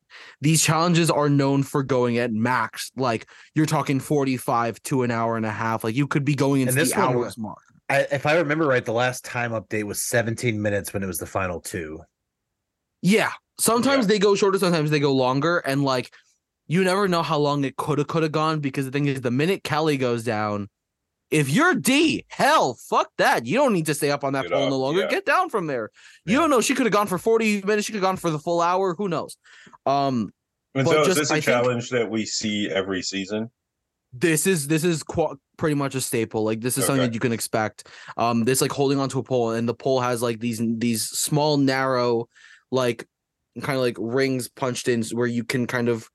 these challenges are known for going at max like you're talking 45 to an hour and a half like you could be going into the hours mark I, if I remember right, the last time update was 17 minutes when it was the final two. Yeah. Sometimes Yeah. they go shorter, sometimes they go longer. And like you never know how long it could have could have gone because the thing is the minute Kellie goes down, if you're D, hell, fuck that. You don't need to stay up on that Get pole up, no longer. yeah. Get down from there. You don't know. She could have gone for 40 minutes, she could have gone for the full hour. Who knows? Um, And But so just- is this a I think- challenge that we see every season? this is this is qu- pretty much a staple. Like this is something that you can expect. Um, this like holding onto a pole, and the pole has like these these small, narrow, like kind of like rings punched in where you can kind of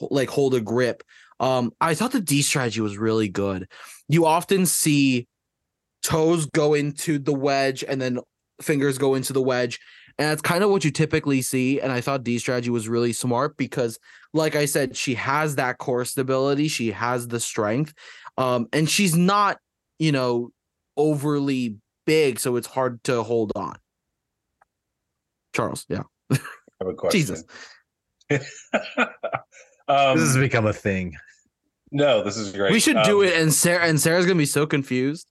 like hold a grip. Um, I thought the D strategy was really good. You often see toes go into the wedge and then fingers go into the wedge. And that's kind of what you typically see. And I thought D strategy was really smart because, like I said, she has that core stability, she has the strength, um, and she's not, you know, overly big, so it's hard to hold on. Charles, yeah. I have a question. Jesus. um, this has become a thing. No, this is great. We should do Um, it, and Sarah and Sarah's gonna be so confused.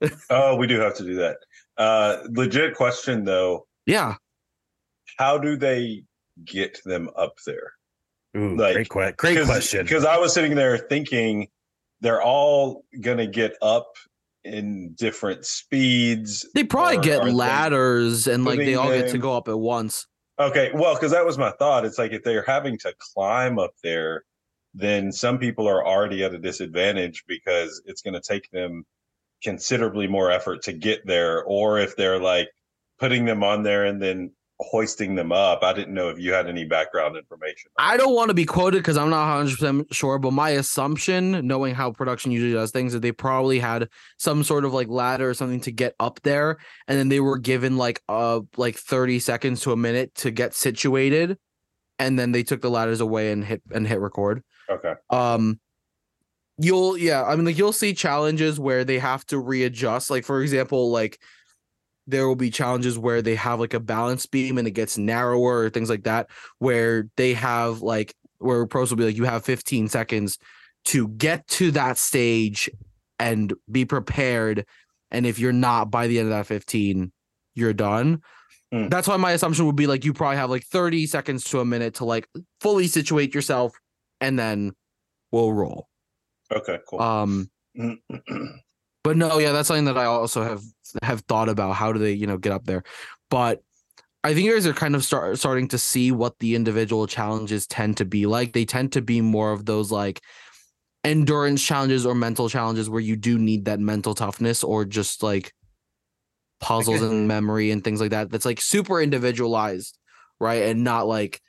Oh, we do have to do that. Uh, legit question though: Yeah, How do they get them up there? Ooh, Like, great, que- great question. Because I was sitting there thinking they're all gonna get up in different speeds. they probably or get ladders, and like they putting all get to go up at once. Okay, well, because that was my thought. It's like if they're having to climb up there, then some people are already at a disadvantage because it's going to take them considerably more effort to get there. Or if they're like putting them on there and then hoisting them up. I didn't know if you had any background information. I don't want to be quoted because I'm not 100 percent sure, but my assumption, knowing how production usually does things, that they probably had some sort of like ladder or something to get up there, and then they were given like uh like 30 seconds to a minute to get situated, and then they took the ladders away and hit and hit record. Okay. Um, you'll yeah, I mean like you'll see challenges where they have to readjust. Like for example, like there will be challenges where they have like a balance beam and it gets narrower or things like that, where they have like where pros will be like you have 15 seconds to get to that stage and be prepared. And if you're not by the end of that 15, you're done. Hmm. That's why my assumption would be like you probably have like 30 seconds to a minute to like fully situate yourself and then we'll roll. Okay. Cool. Um but no, yeah, that's something that I also have have thought about. How do they, you know, get up there? But I think you guys are kind of start starting to see what the individual challenges tend to be like. They tend to be more of those like endurance challenges or mental challenges where you do need that mental toughness or just like puzzles and memory and things like that. That's like super individualized, right? And not like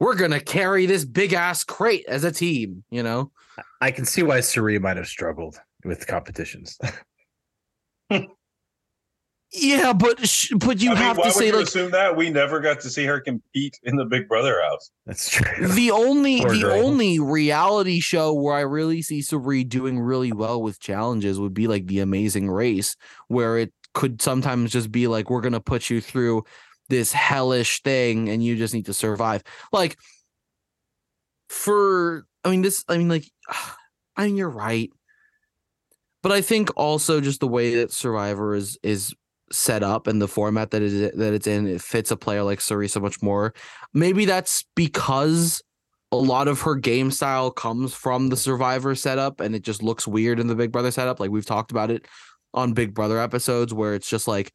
we're gonna carry this big ass crate as a team, you know? I can see why Cirie might have struggled with competitions. Yeah, but sh- but you I mean, have why to would say you like assume that we never got to see her compete in the Big Brother house? That's true. the only Poor the girl. only reality show where I really see Cirie doing really well with challenges would be like the Amazing Race, where it could sometimes just be like we're gonna put you through this hellish thing and you just need to survive. Like for I mean this I mean like I mean you're right. But I think also just the way that Survivor is is set up and the format that that it's in, it fits a player like Sarisa much more. Maybe that's because a lot of her game style comes from the Survivor setup and it just looks weird in the Big Brother setup. Like we've talked about it on Big Brother episodes where it's just like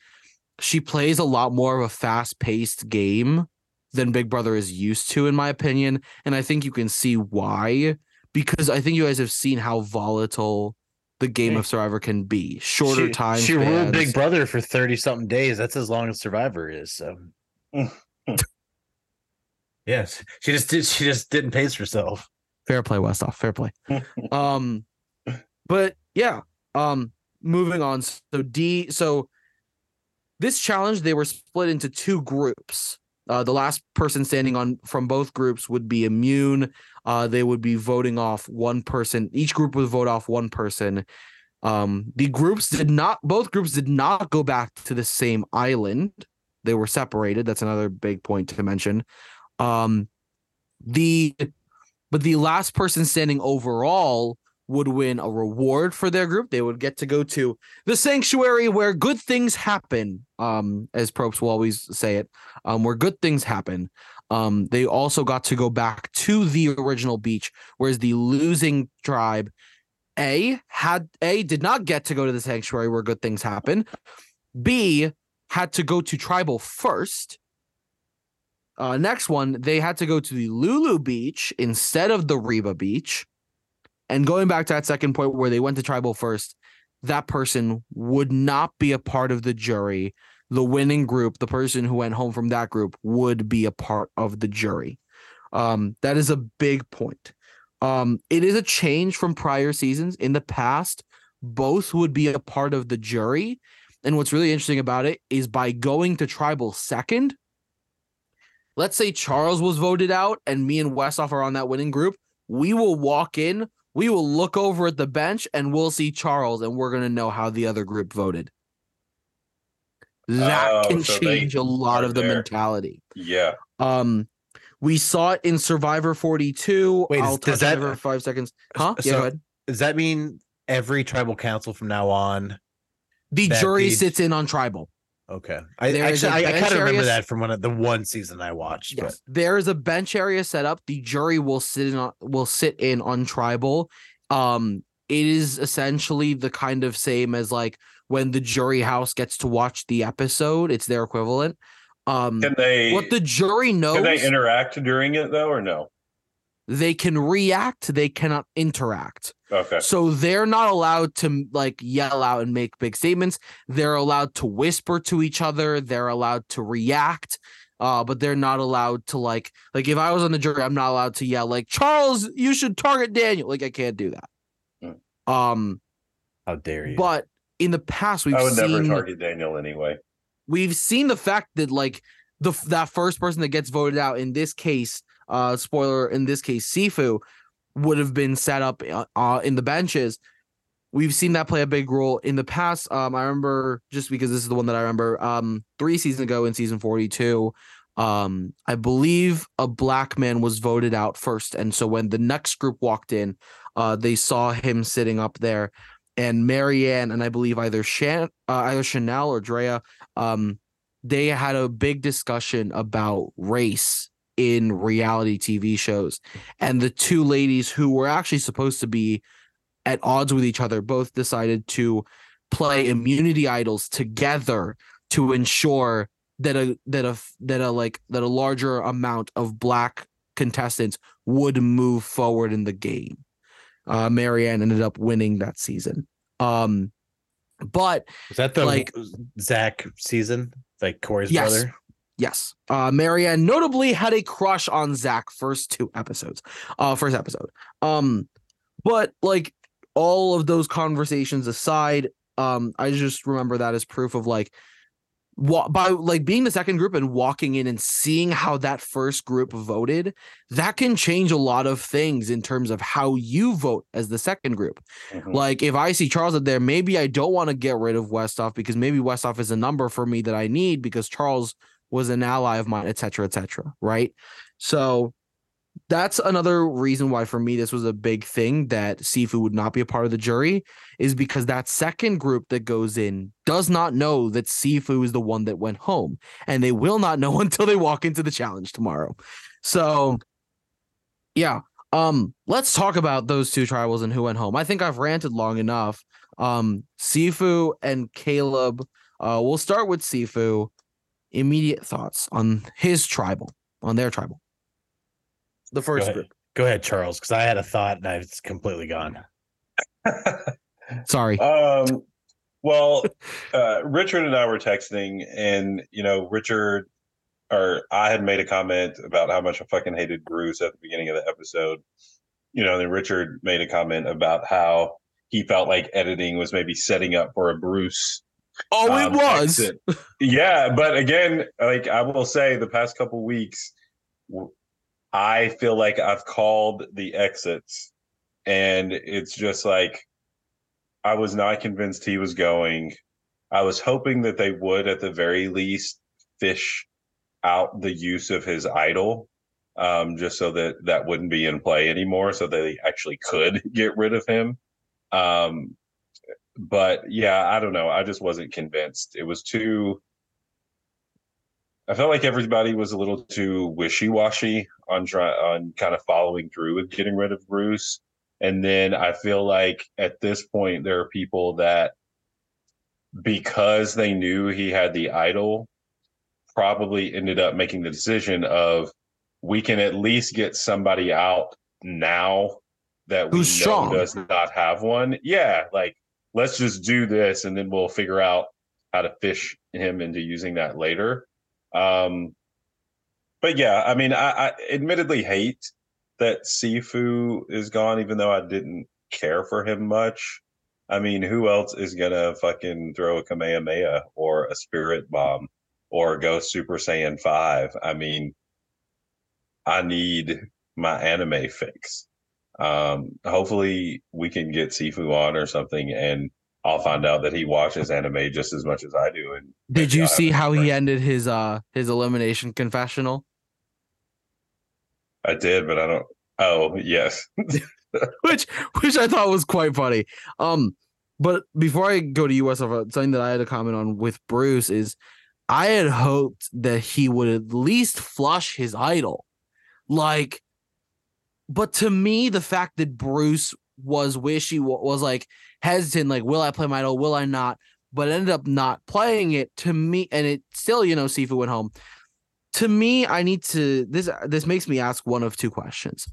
she plays a lot more of a fast-paced game than Big Brother is used to, in my opinion. And I think you can see why. Because I think you guys have seen how volatile the game Yeah. of Survivor can be. Shorter she, time. She ruled. Big Brother for thirty something days. That's as long as Survivor is. So. yes, she just did. She just didn't pace herself. Fair play, Westhoff. Fair play. um, but yeah. Um, moving on. So D. So this challenge, they were split into two groups. Uh, the last person standing on from both groups would be immune. Uh, they would be voting off one person. Each group would vote off one person. Um, the groups did not. Both groups did not go back to the same island. They were separated. That's another big point to mention. Um, the but the last person standing overall would win a reward for their group. They would get to go to the sanctuary where good things happen. Um, as Probst will always say it, um, where good things happen. Um, they also got to go back to the original beach, whereas the losing tribe, A had A did not get to go to the sanctuary where good things happen. B had to go to tribal first. Uh, next one, they had to go to the Lulu Beach instead of the Reba Beach. And going back to that second point where they went to tribal first, that person would not be a part of the jury. The winning group, the person who went home from that group, would be a part of the jury. Um, that is a big point. Um, it is a change from prior seasons. In the past, both would be a part of the jury. And what's really interesting about it is by going to tribal second, let's say Charles was voted out and me and Westhoff are on that winning group, we will walk in, we will look over at the bench and we'll see Charles and we're going to know how the other group voted. That Oh, can so change a lot of the there. mentality. Yeah. Um, we saw it in Survivor 42. Wait, I'll does touch on it that- for five seconds. Huh? yeah, go ahead. Does that mean every tribal council from now on? The jury the- sits in on tribal. Okay, I There is actually I, bench kind of remember that from one of the one season I watched. Yes, there is a bench area set up. The jury will sit in on will sit in on tribal. Um, it is essentially the kind of same as like when the jury house gets to watch the episode. It's their equivalent. Um, Can they what the jury knows, can they interact during it though or no? They can react. They cannot interact. Okay. So they're not allowed to like yell out and make big statements. They're allowed to whisper to each other. They're allowed to react. Uh, but they're not allowed to like like if I was on the jury, I'm not allowed to yell like Charles, you should target Daniel. Like I can't do that. Hmm. Um, How dare you? but in the past we've I would seen never target Daniel anyway. we've seen the fact that like the that first person that gets voted out in this case, uh, spoiler in this case, Sifu would have been set up uh, uh, in the benches. We've seen that play a big role in the past. Um, I remember just because this is the one that I remember. Um, three seasons ago in season forty-two, um, I believe a black man was voted out first, and so when the next group walked in, uh, they saw him sitting up there, and Maryanne and I believe either Shan, uh, either Chanelle or Drea, um, they had a big discussion about race in reality TV shows. And the two ladies who were actually supposed to be at odds with each other both decided to play immunity idols together to ensure that a that a that a like that a larger amount of black contestants would move forward in the game. Uh Maryanne ended up winning that season. Um but was that the like- Zach season? Like Corey's Yes. brother? Yes. Uh Maryanne notably had a crush on Zach first two episodes. Uh first episode. Um but like all of those conversations aside, um I just remember that as proof of like wa- by like being the second group and walking in and seeing how that first group voted, that can change a lot of things in terms of how you vote as the second group. Mhm. Like if I see Charles up there, maybe I don't want to get rid of Westhoff because maybe Westhoff is a number for me that I need because Charles was an ally of mine, etc., etc. right? So that's another reason why for me this was a big thing that Sifu would not be a part of the jury is because that second group that goes in does not know that Sifu is the one that went home and they will not know until they walk into the challenge tomorrow. So yeah, um let's talk about those two tribals and who went home. I think I've ranted long enough. Um Sifu and Kaleb uh we'll start with Sifu. Immediate thoughts on his tribal, on their tribal. The first ahead. group. Go ahead, Charles, because I had a thought and it's completely gone. Sorry. um, well, uh, Richard and I were texting, and you know, Richard or I had made a comment about how much I fucking hated Bruce at the beginning of the episode. You know, then Richard made a comment about how he felt like editing was maybe setting up for a Bruce. Oh, it um, was. exit. yeah, but again, like I will say, the past couple weeks, I feel like I've called the exits, and it's just like I was not convinced he was going. I was hoping that they would, at the very least, fish out the use of his idol, um, just so that that wouldn't be in play anymore, so that they actually could get rid of him. Um, but yeah, I don't know. I just wasn't convinced. It was too. I felt like everybody was a little too wishy-washy on try on kind of following through with getting rid of Bruce. And then I feel like at this point there are people that because they knew he had the idol, probably ended up making the decision of we can at least get somebody out now that we Who's know strong. does not have one. Yeah, like let's just do this and then we'll figure out how to fish him into using that later. Um but yeah, I mean I, I admittedly hate that Sifu is gone, even though I didn't care for him much. I mean, who else is gonna fucking throw a Kamehameha or a spirit bomb or go Super Saiyan 5? I mean, I need my anime fix. Um, hopefully we can get Sifu on or something and I'll find out that he watches anime just as much as I do. And Did you see how he ended his uh his elimination confessional? I did, but I don't. Oh, yes. which which I thought was quite funny. Um, but before I go to US, something that I had to comment on with Bruce is I had hoped that he would at least flush his idol. Like, but to me, the fact that Bruce was wishy was like hesitant, like, will I play my idol? Will I not? But ended up not playing it to me, and it still, you know, Sifu went home. To me, I need to this this makes me ask one of two questions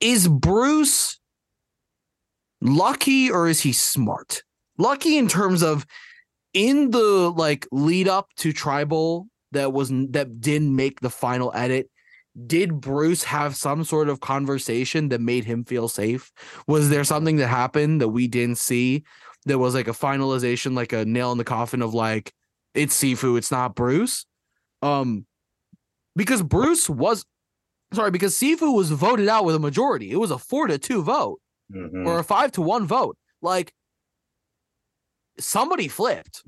is Bruce lucky or is he smart? Lucky in terms of in the like lead up to tribal that was that didn't make the final edit. Did Bruce have some sort of conversation that made him feel safe? Was there something that happened that we didn't see that was like a finalization, like a nail in the coffin of like it's Sifu, it's not Bruce? Um, because Bruce was sorry, because Sifu was voted out with a majority. It was a four to two vote Mhm. or a five to one vote. Like somebody flipped.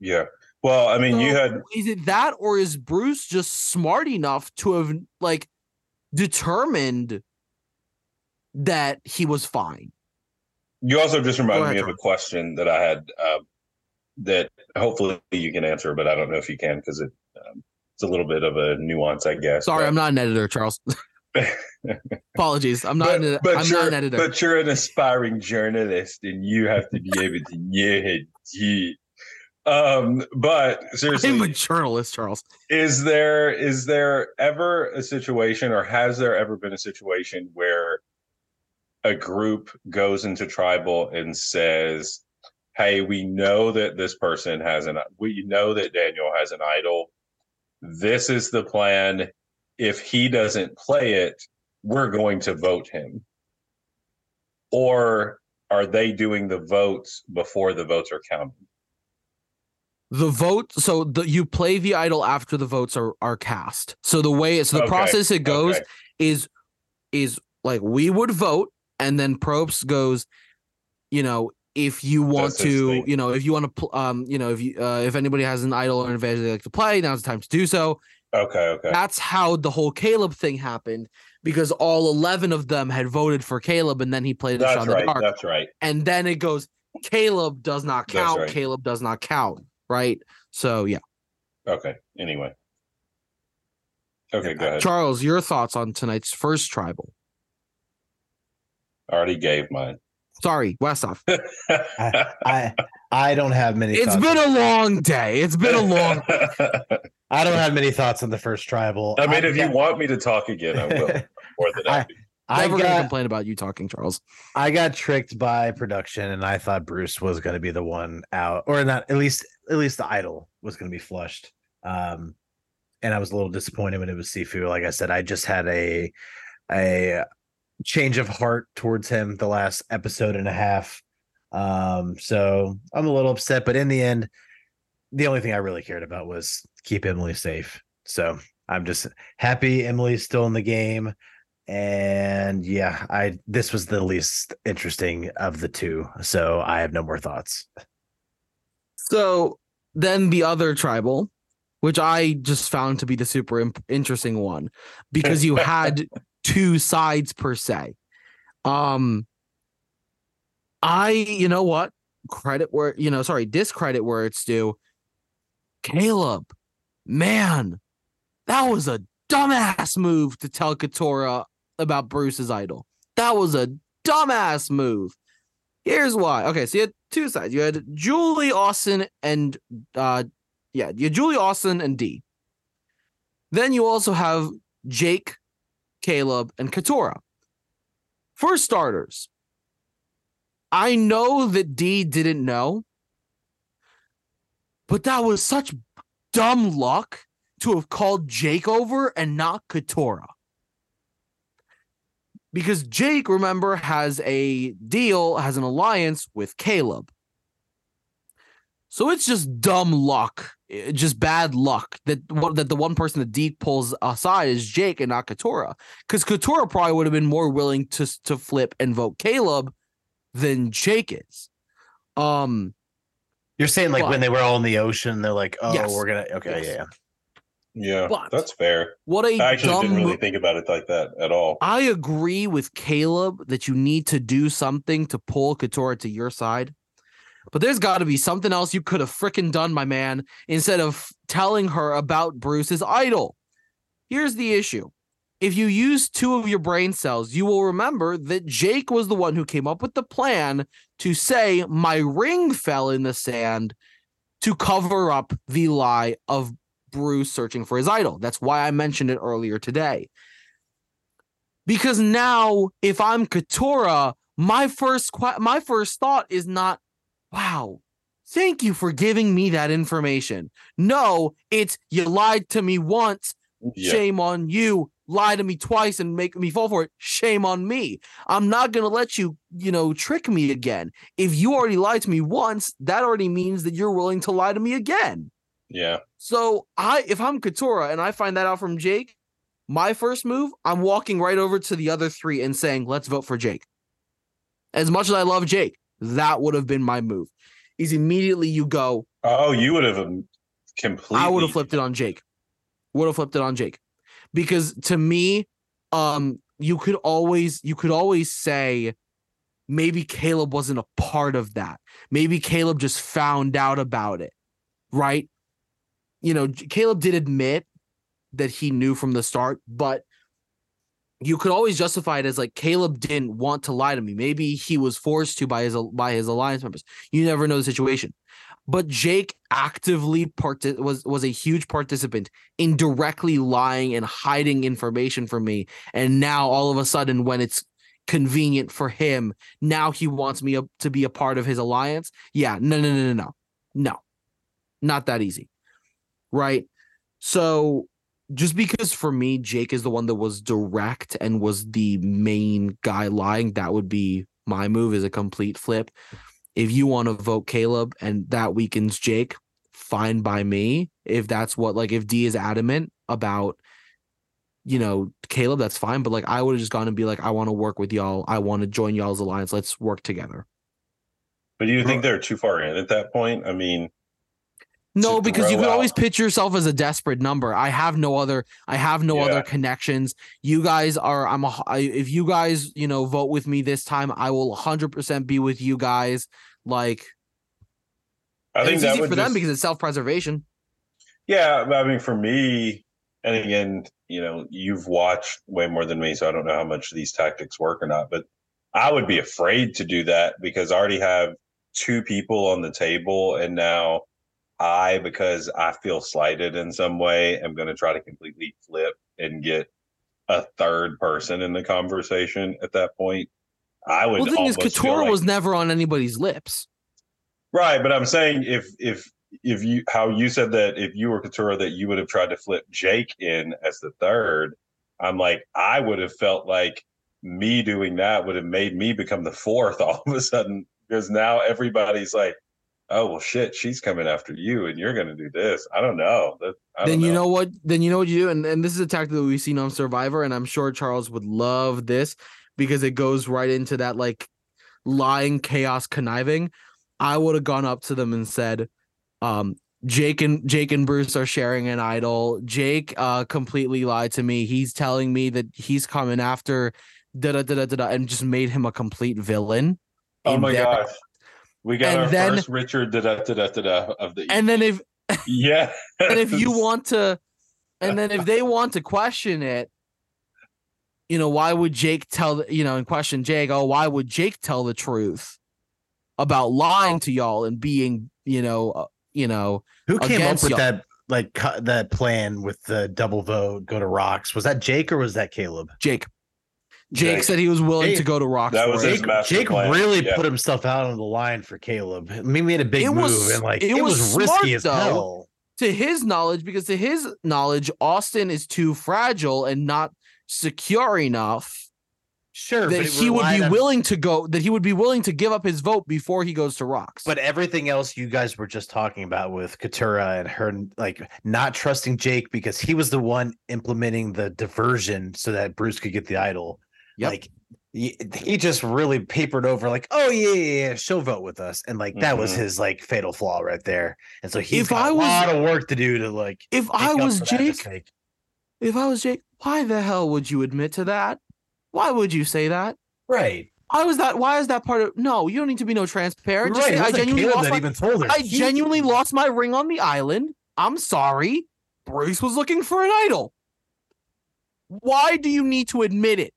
Yeah. Well, I mean, you had is it that or is Bruce just smart enough to have like determined that he was fine? You also just reminded ahead, me of a question that I had um, that hopefully you can answer, but I don't know if you can because it um, it's a little bit of a nuance, I guess. Sorry, but- I'm not an editor, Charles. Apologies. I'm not but, an, but I'm not an editor. But you're an aspiring journalist, and you have to be able to it. Um, but seriously, I'm a journalist, Charles. is there is there ever a situation, or has there ever been a situation where a group goes into tribal and says, "Hey, we know that this person has an we know that Daniel has an idol. This is the plan. If he doesn't play it, we're going to vote him." Or are they doing the votes before the votes are counted? The vote so the you play the idol after the votes are are cast so the way so the Okay, process it goes okay. is is like we would vote and then Probst goes you know if you want That's to you know if you want to um you know if you uh, if anybody has an idol or an advantage they like to play now's the time to do so Okay, okay. that's how the whole Kaleb thing happened because all 11 of them had voted for Kaleb and then he played a shot That's in the right. dark That's right. and then it goes Kaleb does not count right. Kaleb does not count right so yeah Okay. Anyway. Okay, go uh, ahead. charles your thoughts on tonight's first tribal I already gave mine. sorry Westhoff I, I I don't have many. It's been a long day it's been a long I don't have many thoughts on the first tribal. I mean, if you got- want me to talk again, I will. More than I- happy. I never gonna got complain about you talking charles I got tricked by production, and I thought Bruce was going to be the one out, or not. At least, at least the idol was going to be flushed. Um, and I was a little disappointed when it was Sifu. Like I said, I just had a a change of heart towards him the last episode and a half. Um, so I'm a little upset, but in the end, the only thing I really cared about was keep Emily safe. So I'm just happy Emily's still in the game. And yeah, I this was the least interesting of the two. So I have no more thoughts. So then the other tribal, which I just found to be the super imp- interesting one, because you had two sides per se. Um, I, you know what? Credit where you know, sorry, discredit where it's due. Kaleb, man, that was a dumbass move to tell Katurah about Bruce's idol. That was a dumbass move. Here's why. Okay, so you had two sides. You had Julie Austin and uh yeah, you Julie Austin and D. Then you also have Jake, Kaleb, and Katurah. For starters, I know that D didn't know, but that was such dumb luck to have called Jake over and not Katurah. Because Jake, remember, has a deal, has an alliance with Kaleb. So it's just dumb luck, eh, just bad luck that that the one person that Deke pulls aside is Jake and not Katurah. Because Katurah probably would have been more willing to to flip and vote Kaleb than Jake is. Um, You're saying like But- when they were all in the ocean, they're like, oh, Yes. we're gonna okay, Yes. yeah, yeah. Yeah, But- that's fair. what a I actually dumb didn't really think about it like that at all. I agree with Kaleb that you need to do something to pull Katurah to your side. But there's got to be something else you could have freaking done, my man, instead of telling her about Bruce's idol. Here's the issue. If you use two of your brain cells, you will remember that Jake was the one who came up with the plan to say, My ring fell in the sand to cover up the lie of Bruce searching for his idol. That's why I mentioned it earlier today because now if I'm Katurah, my first my first thought is not, wow, thank you for giving me that information. No, it's you lied to me once, Yeah. shame on you. Lie to me twice and make me fall for it. Shame on me. I'm not gonna let you, you know, trick me again. If you already lied to me once, that already means that you're willing to lie to me again. Yeah. So I, if I'm Katurah and I find that out from Jake, my first move, I'm walking right over to the other three and saying, "Let's vote for Jake." As much as I love Jake, that would have been my move. Is immediately you go. Oh, you would have um, completely. I would have flipped it on Jake. Would have flipped it on Jake, because to me, um, you could always you could always say, maybe Kaleb wasn't a part of that. Maybe Kaleb just found out about it, right? You know, Kaleb did admit that he knew from the start, but you could always justify it as like Kaleb didn't want to lie to me. Maybe he was forced to by his by his alliance members. You never know the situation. But Jake actively part was was a huge participant in directly lying and hiding information from me. And now all of a sudden, when it's convenient for him, now he wants me to be a part of his alliance. Yeah, no, no, no, no, no, no, not that easy, right? So just because for me, Jake is the one that was direct and was the main guy lying, that would be my move is a complete flip. If you want to vote Kaleb and that weakens Jake, fine by me if that's what like if D is adamant about you know Kaleb that's fine but like I would have just gone and be like I want to work with y'all I want to join y'all's alliance let's work together. But do you think they're too far in at that point? I mean, No, because you can always pitch yourself as a desperate number. I have no other. I have no Yeah. other connections. You guys are. I'm a. I, if you guys, you know, vote with me this time, I will 100 percent be with you guys. Like, I think it's that easy for them because it's self preservation. Yeah, I mean, for me, and again, you know, you've watched way more than me, so I don't know how much these tactics work or not. But I would be afraid to do that because I already have two people on the table, and now I, because I feel slighted in some way, am going to try to completely flip and get a third person in the conversation at that point. I would. Well, the thing is, Couture like- was never on anybody's lips. Right, but I'm saying if if if you how you said that if you were Katurah that you would have tried to flip Jake in as the third, I'm like I would have felt like me doing that would have made me become the fourth all of a sudden because now everybody's like, oh well, shit, she's coming after you and you're gonna do this. I don't know. That, I then don't you know what? Then you know what you do, and and this is a tactic that we've seen on Survivor, and I'm sure Charles would love this because it goes right into that like lying, chaos, conniving. I would have gone up to them and said, um, Jake and Jake and Bruce are sharing an idol. Jake uh completely lied to me. He's telling me that he's coming after da da da da, da and just made him a complete villain. Oh my gosh. We got And our then- first Richard da da da da da da of the And then if yeah. and if you want to and then if they want to question it you know why would jake tell you know and question jake oh why would jake tell the truth about lying to y'all and being you know uh, you know Who came up with y'all. that like cu- that plan with the double vote go to rocks? Was that Jake or was that Kaleb? jake jake, Jake. said he was willing Jake- to go to rocks That was it. his Jake, master Jake plan, really yeah. put himself out on the line for Kaleb. I mean, made a big It move was- and like it it, was was, smart, risky as though. hell. to his knowledge because to his knowledge austin is too fragile and not secure enough Sure, that but he would be on- willing to go that he would be willing to give up his vote before he goes to rocks But everything else you guys were just talking about with Katurah and her like not trusting Jake because he was the one implementing the diversion so that Bruce could get the idol. Yep. Like he, he just really papered over like, oh yeah, yeah, yeah, she'll vote with us. And like that was Mhm. his like fatal flaw right there. And so he's If got I a was- lot of work to do to like if i was jake if I was Jake, why the hell would you admit to that? Why would you say that? Right. Why was that. Why is that part of? No, you don't need to be no transparent. Just right. say, I genuinely Kaleb lost my. even told her. I genuinely lost my ring on the island. I'm sorry. Bruce was looking for an idol. Why do you need to admit it?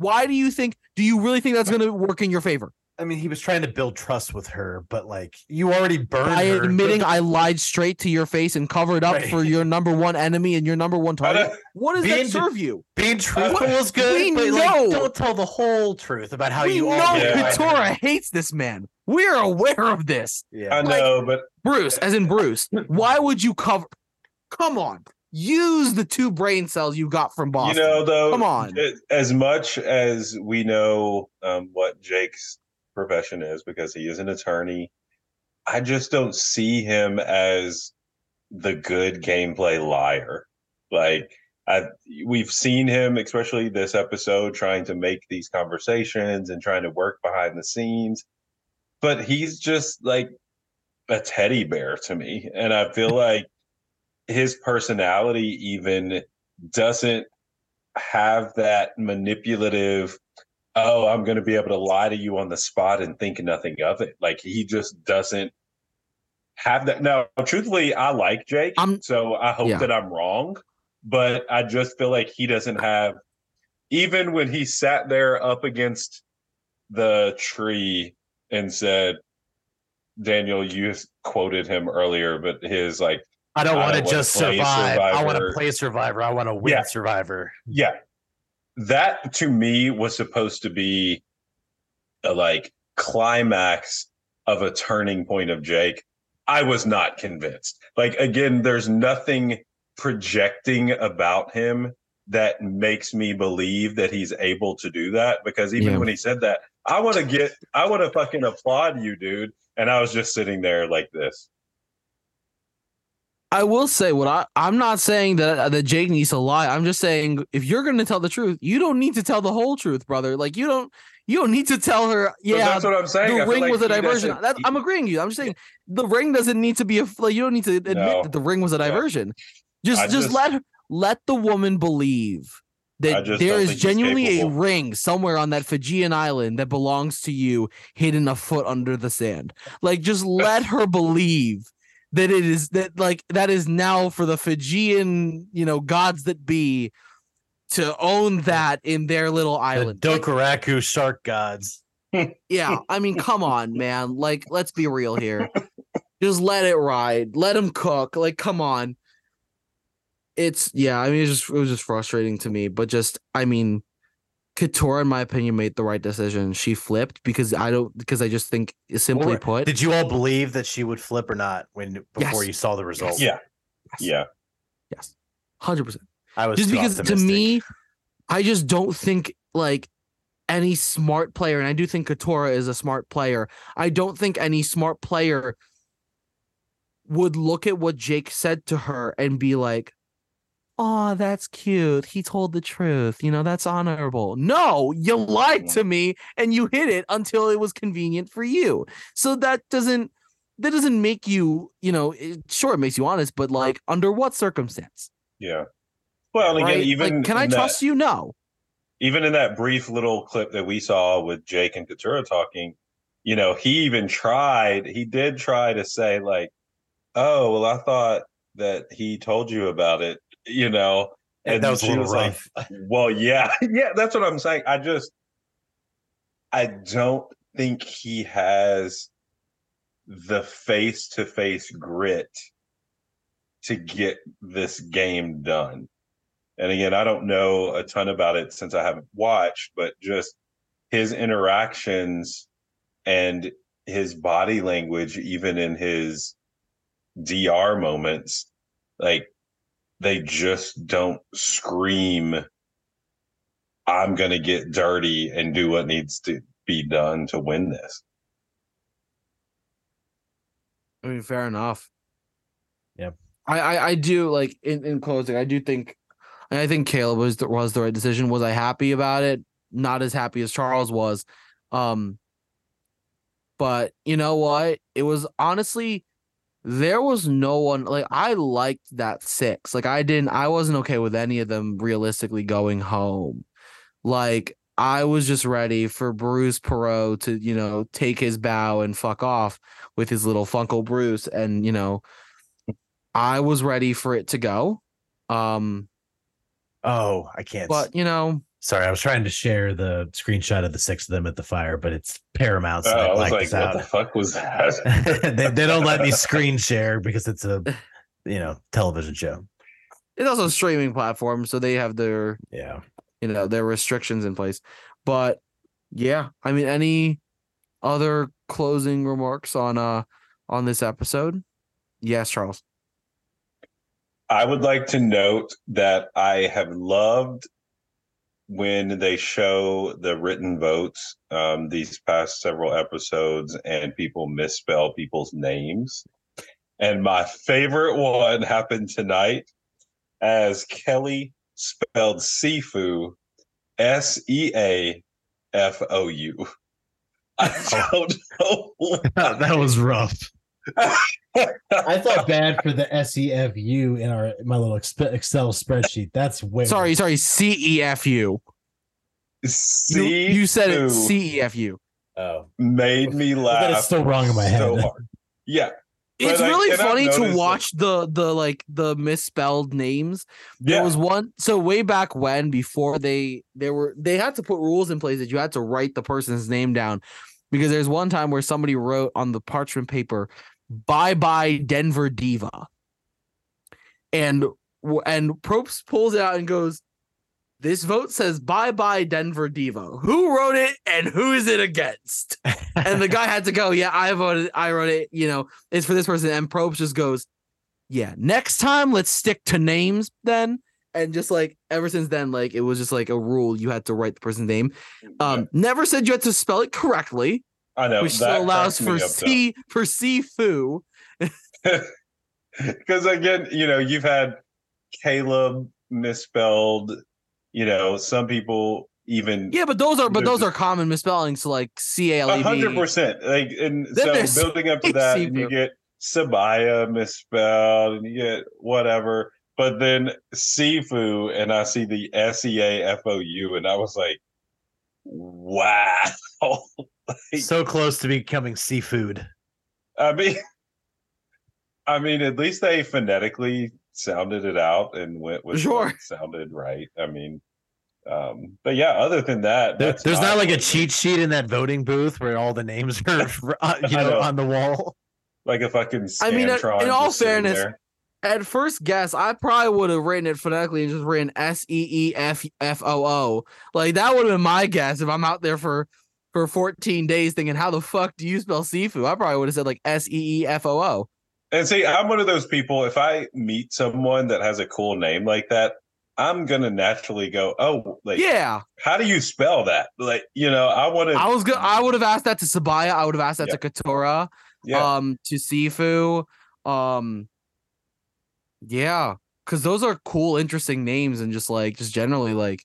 Why do you think? Do you really think that's going to work in your favor? I mean, he was trying to build trust with her, but like you already burned By her. admitting I lied straight to your face and covered up for your number one enemy and your number one target. don't- What does Being that serve you? being truthful is good, We but like don't tell the whole truth about how we you know all Yeah. Katurah hates this man. We're aware of this. Yeah, I Yeah. know, but Bruce, as in Bruce, why would you cover? Come on, use the two brain cells you got from Boston. You know, though, Come on. As much as we know um, what Jake's profession is, because he is an attorney, I just don't see him as the good gameplay liar. Like I, we've seen him, especially this episode, trying to make these conversations and trying to work behind the scenes, but he's just like a teddy bear to me, and I feel like his personality even doesn't have that manipulative oh i'm going to be able to lie to you on the spot and think nothing of it like he just doesn't have that now truthfully i like jake I'm- so i hope yeah. that i'm wrong but i just feel like he doesn't have even when he sat there up against the tree and said daniel you quoted him earlier but his like I don't want to just survive. I want to play Survivor. I want to win Yeah. Survivor. Yeah. That to me was supposed to be a like climax of a turning point of Jake. I was not convinced. Like again, there's nothing projecting about him that makes me believe that he's able to do that because even Yeah. when he said that, I want to get I want to fucking applaud you, dude. And I was just sitting there like this. I will say what I I'm not saying that uh, that Jake needs to lie. I'm just saying if you're going to tell the truth, you don't need to tell the whole truth, brother. Like you don't you don't need to tell her. But Yeah, that's what I'm saying. the I ring like was a diversion. That, I'm agreeing with you. I'm just saying the ring doesn't need to be a like you don't need to admit No. that the ring was a Yeah. diversion. Just just, just- let her let the woman believe that there is genuinely a ring somewhere on that Fijian island that belongs to you hidden a foot under the sand. Like just let her believe that it is that like that is now for the Fijian, you know, gods that be to own that in their little The island. Like, shark gods. yeah, I mean, come on, man. Like, let's be real here. Just let it ride. Let him cook. Like, come on. It's yeah. I mean, it's just it was just frustrating to me. But just, I mean, Katurah, in my opinion, made the right decision. She flipped because I don't because I just think simply were- put, Did you all believe that she would flip or not when before Yes. you saw the result? Yeah. Yeah. yes, hundred percent. I was just too because to me, I just don't think like any smart player, and I do think Katurah is a smart player. I don't think any smart player would look at what Jake said to her and be like, Oh, that's cute. He told the truth. You know, that's honorable. No, you lied to me and you hid it until it was convenient for you. So that doesn't that doesn't make you, you know, it, sure it makes you honest, but like under what circumstance? Yeah. Well, again, right? even like, can I in that- trust you? No. even in that brief little clip that we saw with Jake and Katurah talking, you know, he even tried, he did try to say, like, oh, well, I thought that he told you about it, you know. And that was a she little like, well, yeah, yeah, that's what I'm saying. I just, I don't think he has the face to face grit to get this game done. And again, I don't know a ton about it since I haven't watched, but just his interactions and his body language, even in his DR moments, like they just don't scream, I'm going to get dirty and do what needs to be done to win this. I mean, fair enough. yeah I, I, I do like in, in closing, I do think I think Kaleb was the, was the right decision. Was I happy about it? Not as happy as Charles was. Um but you know what? It was honestly there was no one like I liked that six. Like I didn't I wasn't okay with any of them realistically going home. Like I was just ready for Bruce Perreault to, you know, take his bow and fuck off with his little Funko Bruce. And, you know, I was ready for it to go. Um, Oh, I can't. but you know, Sorry, I was trying to share the screenshot of the six of them at the fire, but it's Paramount, so Uh, I was like, what out. the fuck was that? they, they don't let me screen share because it's a you know television show. it's also a streaming platform, so they have their, Yeah. you know, their restrictions in place. But yeah, I mean, any other closing remarks on uh on this episode? Yes, Charles. I would like to note that I have loved when they show the written votes um, these past several episodes and people misspell people's names. And my favorite one happened tonight as Kellie spelled Sifu S E A F O U. I don't know. that was rough. I felt bad for the SEFU in our my little Excel spreadsheet. That's way Sorry, sorry, C E F U. You, you said it C E F U. Oh. made me laugh. But it's still wrong in my head. So hard. Yeah, But It's I really cannot funny notice to that- watch the the like the misspelled names. There yeah. was one so way back when before they they were they had to put rules in place that you had to write the person's name down because there's one time where somebody wrote on the parchment paper bye bye Denver Diva. And and Probst pulls it out and goes this vote says bye bye Denver Diva. Who wrote it and who is it against? and the guy had to go, Yeah, I voted, I wrote it, you know, it's for this person. And Probst just goes, Yeah, next time let's stick to names then. And just like ever since then, like it was just like a rule you had to write the person's name. Um, never said you had to spell it correctly, I know which still allows for up, though. C for Sifu. because again, you know, you've had Kaleb misspelled. You know, some people even Yeah, but those are but those are common misspellings. So like C A L a E Hundred percent. Like, and Then so building up to that, and you get Sabiyah misspelled, and you get whatever. But then Sifu, and I see the S E A F O U, and I was like, wow. Like, So close to becoming seafood. I mean, I mean, at least they phonetically sounded it out and went with Sure. what sounded right. I mean, um, but yeah, other than that, There- that's there's not like a what- cheat sheet in that voting booth where all the names are, uh, you know, know. on the wall. like a fucking. I mean, in- all fairness, there. At first guess, I probably would have written it phonetically and just written S E E F F O O. Like that would have been my guess if I'm out there for for 14 days thinking, how the fuck do you spell seafood? I probably would have said like S E E F O O. And see, I'm one of those people. If I meet someone that has a cool name like that, I'm gonna naturally go, "Oh, like, Yeah, how do you spell that?" Like, you know, I want to. I was good. I would have asked that to Sabiyah. I would have asked that Yeah. to Katurah. Yeah, Um, to Sifu. Um, yeah, because those are cool, interesting names, and just like just generally like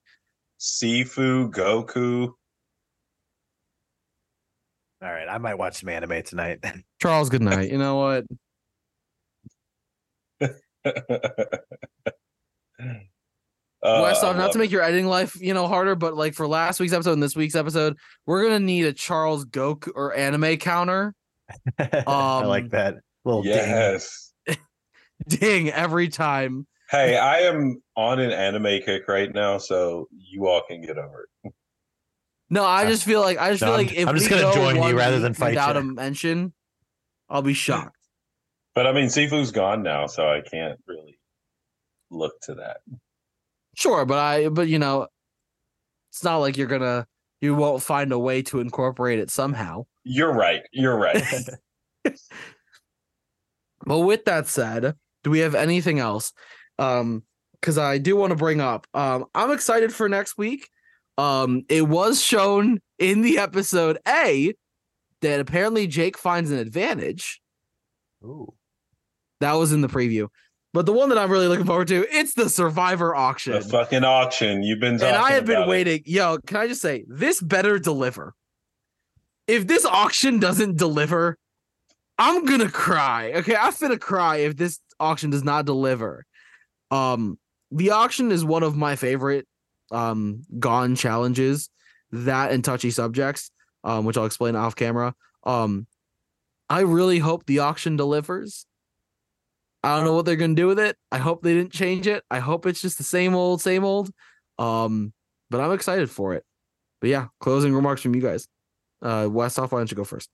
Sifu, Goku. All right, I might watch some anime tonight. Charles. Good night. You know what? Uh, Westhoff, not to make your editing life, you know, harder, but like for last week's episode and this week's episode, we're gonna need a Charles Goku or anime counter I like Um, that little ding. Yes. ding every time. Hey, I am on an anime kick right now, so you all can get over it. No, I just feel like I just no, feel I'm- like if I'm just we gonna go join you rather than fight without you. a mention, I'll be shocked. But I mean, Sifu's gone now, so I can't really look to that. Sure, but I but you know, it's not like you're gonna you won't find a way to incorporate it somehow. You're right. You're right. But with that said, do we have anything else? Um, because I do want to bring up, um, I'm excited for next week. Um, it was shown in the episode A that apparently Jake finds an advantage. Ooh. That was in the preview. But the one that I'm really looking forward to, it's the Survivor auction. the fucking auction. You've been and I have been about it. waiting. Yo, can I just say this better deliver? If this auction doesn't deliver, I'm gonna cry. Okay, I'm gonna cry if this auction does not deliver. Um, the auction is one of my favorite um gone challenges. That and touchy subjects, um, which I'll explain off camera. Um, I really hope the auction delivers. I don't know what they're gonna do with it. I hope they didn't change it. I hope it's just the same old, same old. Um, but I'm excited for it. But yeah, closing remarks from you guys. Uh, don't you go first?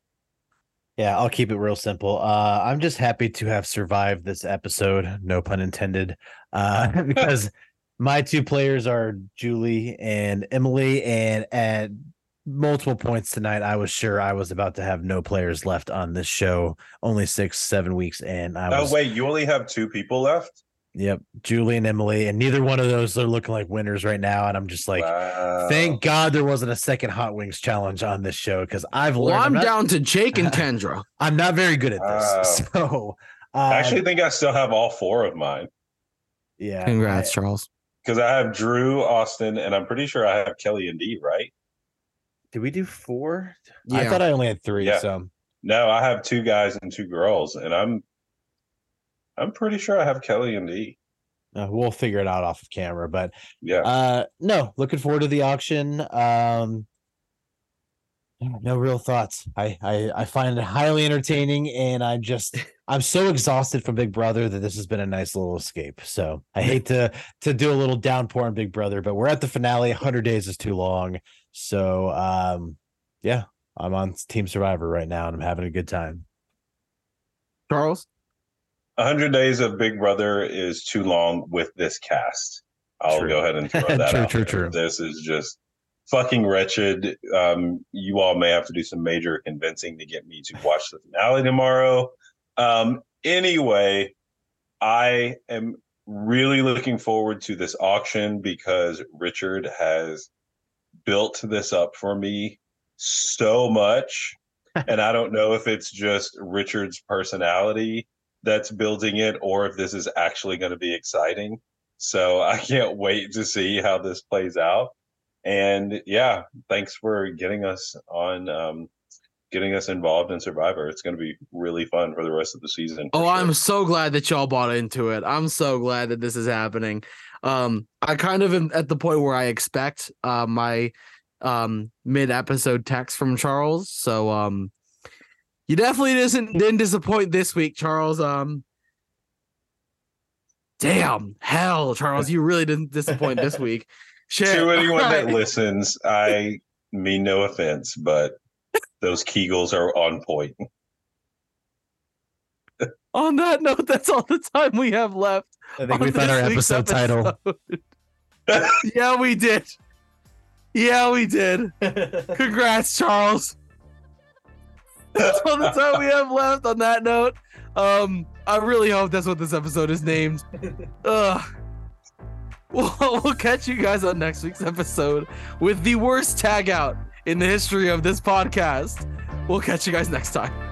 Yeah, I'll keep it real simple. Uh, I'm just happy to have survived this episode, no pun intended, uh, because my two players are Julie and Emily, and at multiple points tonight, I was sure I was about to have no players left on this show. Only six, seven weeks, and I Oh was wait, you only have two people left. Yep, Julie and Emily, and neither one of those are looking like winners right now. And I'm just like, Wow. thank God there wasn't a second Hot Wings challenge on this show because I've Well, learned I'm not- down to Jake and Kendra. I'm not very good at this. So uh, I actually think I still have all four of mine yeah, Congrats, I- Charles. because I have Drew, Austin, and I'm pretty sure I have Kellie and Dee. Right? did we do four? I thought I only had three. Yeah. So No, I have two guys and two girls, and I'm I'm pretty sure I have Kellie and Dee. uh, we'll figure it out off of camera. But Yeah. uh, no, looking forward to the auction. Um, no real thoughts. I, I I find it highly entertaining, and I'm just I'm so exhausted from Big Brother that this has been a nice little escape. So I hate to to do a little downpour on Big Brother, but we're at the finale. 100 days is too long. So um, yeah, I'm on Team Survivor right now, and I'm having a good time. Charles? 100 days of Big Brother is too long with this cast. I'll True. go ahead and throw that True, out. true, there. true. This is just fucking wretched. Um, you all may have to do some major convincing to get me to watch the finale tomorrow. Um, anyway, I am really looking forward to this auction because Richard has built this up for me so much. and I don't know if it's just Richard's personality that's building it or if this is actually going to be exciting. So I can't wait to see how this plays out. And yeah, thanks for getting us on um, getting us involved in Survivor. It's going to be really fun for the rest of the season. Oh, sure. I'm so glad that y'all bought into it. I'm so glad that this is happening. Um, I kind of am at the point where I expect uh, my um mid episode text from Charles. So um, you definitely didn't didn't disappoint this week, Charles. Um, damn hell, Charles, you really didn't disappoint this week. Shit. to anyone that listens, I mean no offense, but those Kegels are on point. On that note, that's all the time we have left. I think we found our this week's episode title. yeah, we did. Yeah, we did. Congrats, Charles. That's all the time we have left on that note. Um, I really hope that's what this episode is named. Ugh. We'll, we'll catch you guys on next week's episode with the worst tag out in the history of this podcast. We'll catch you guys next time.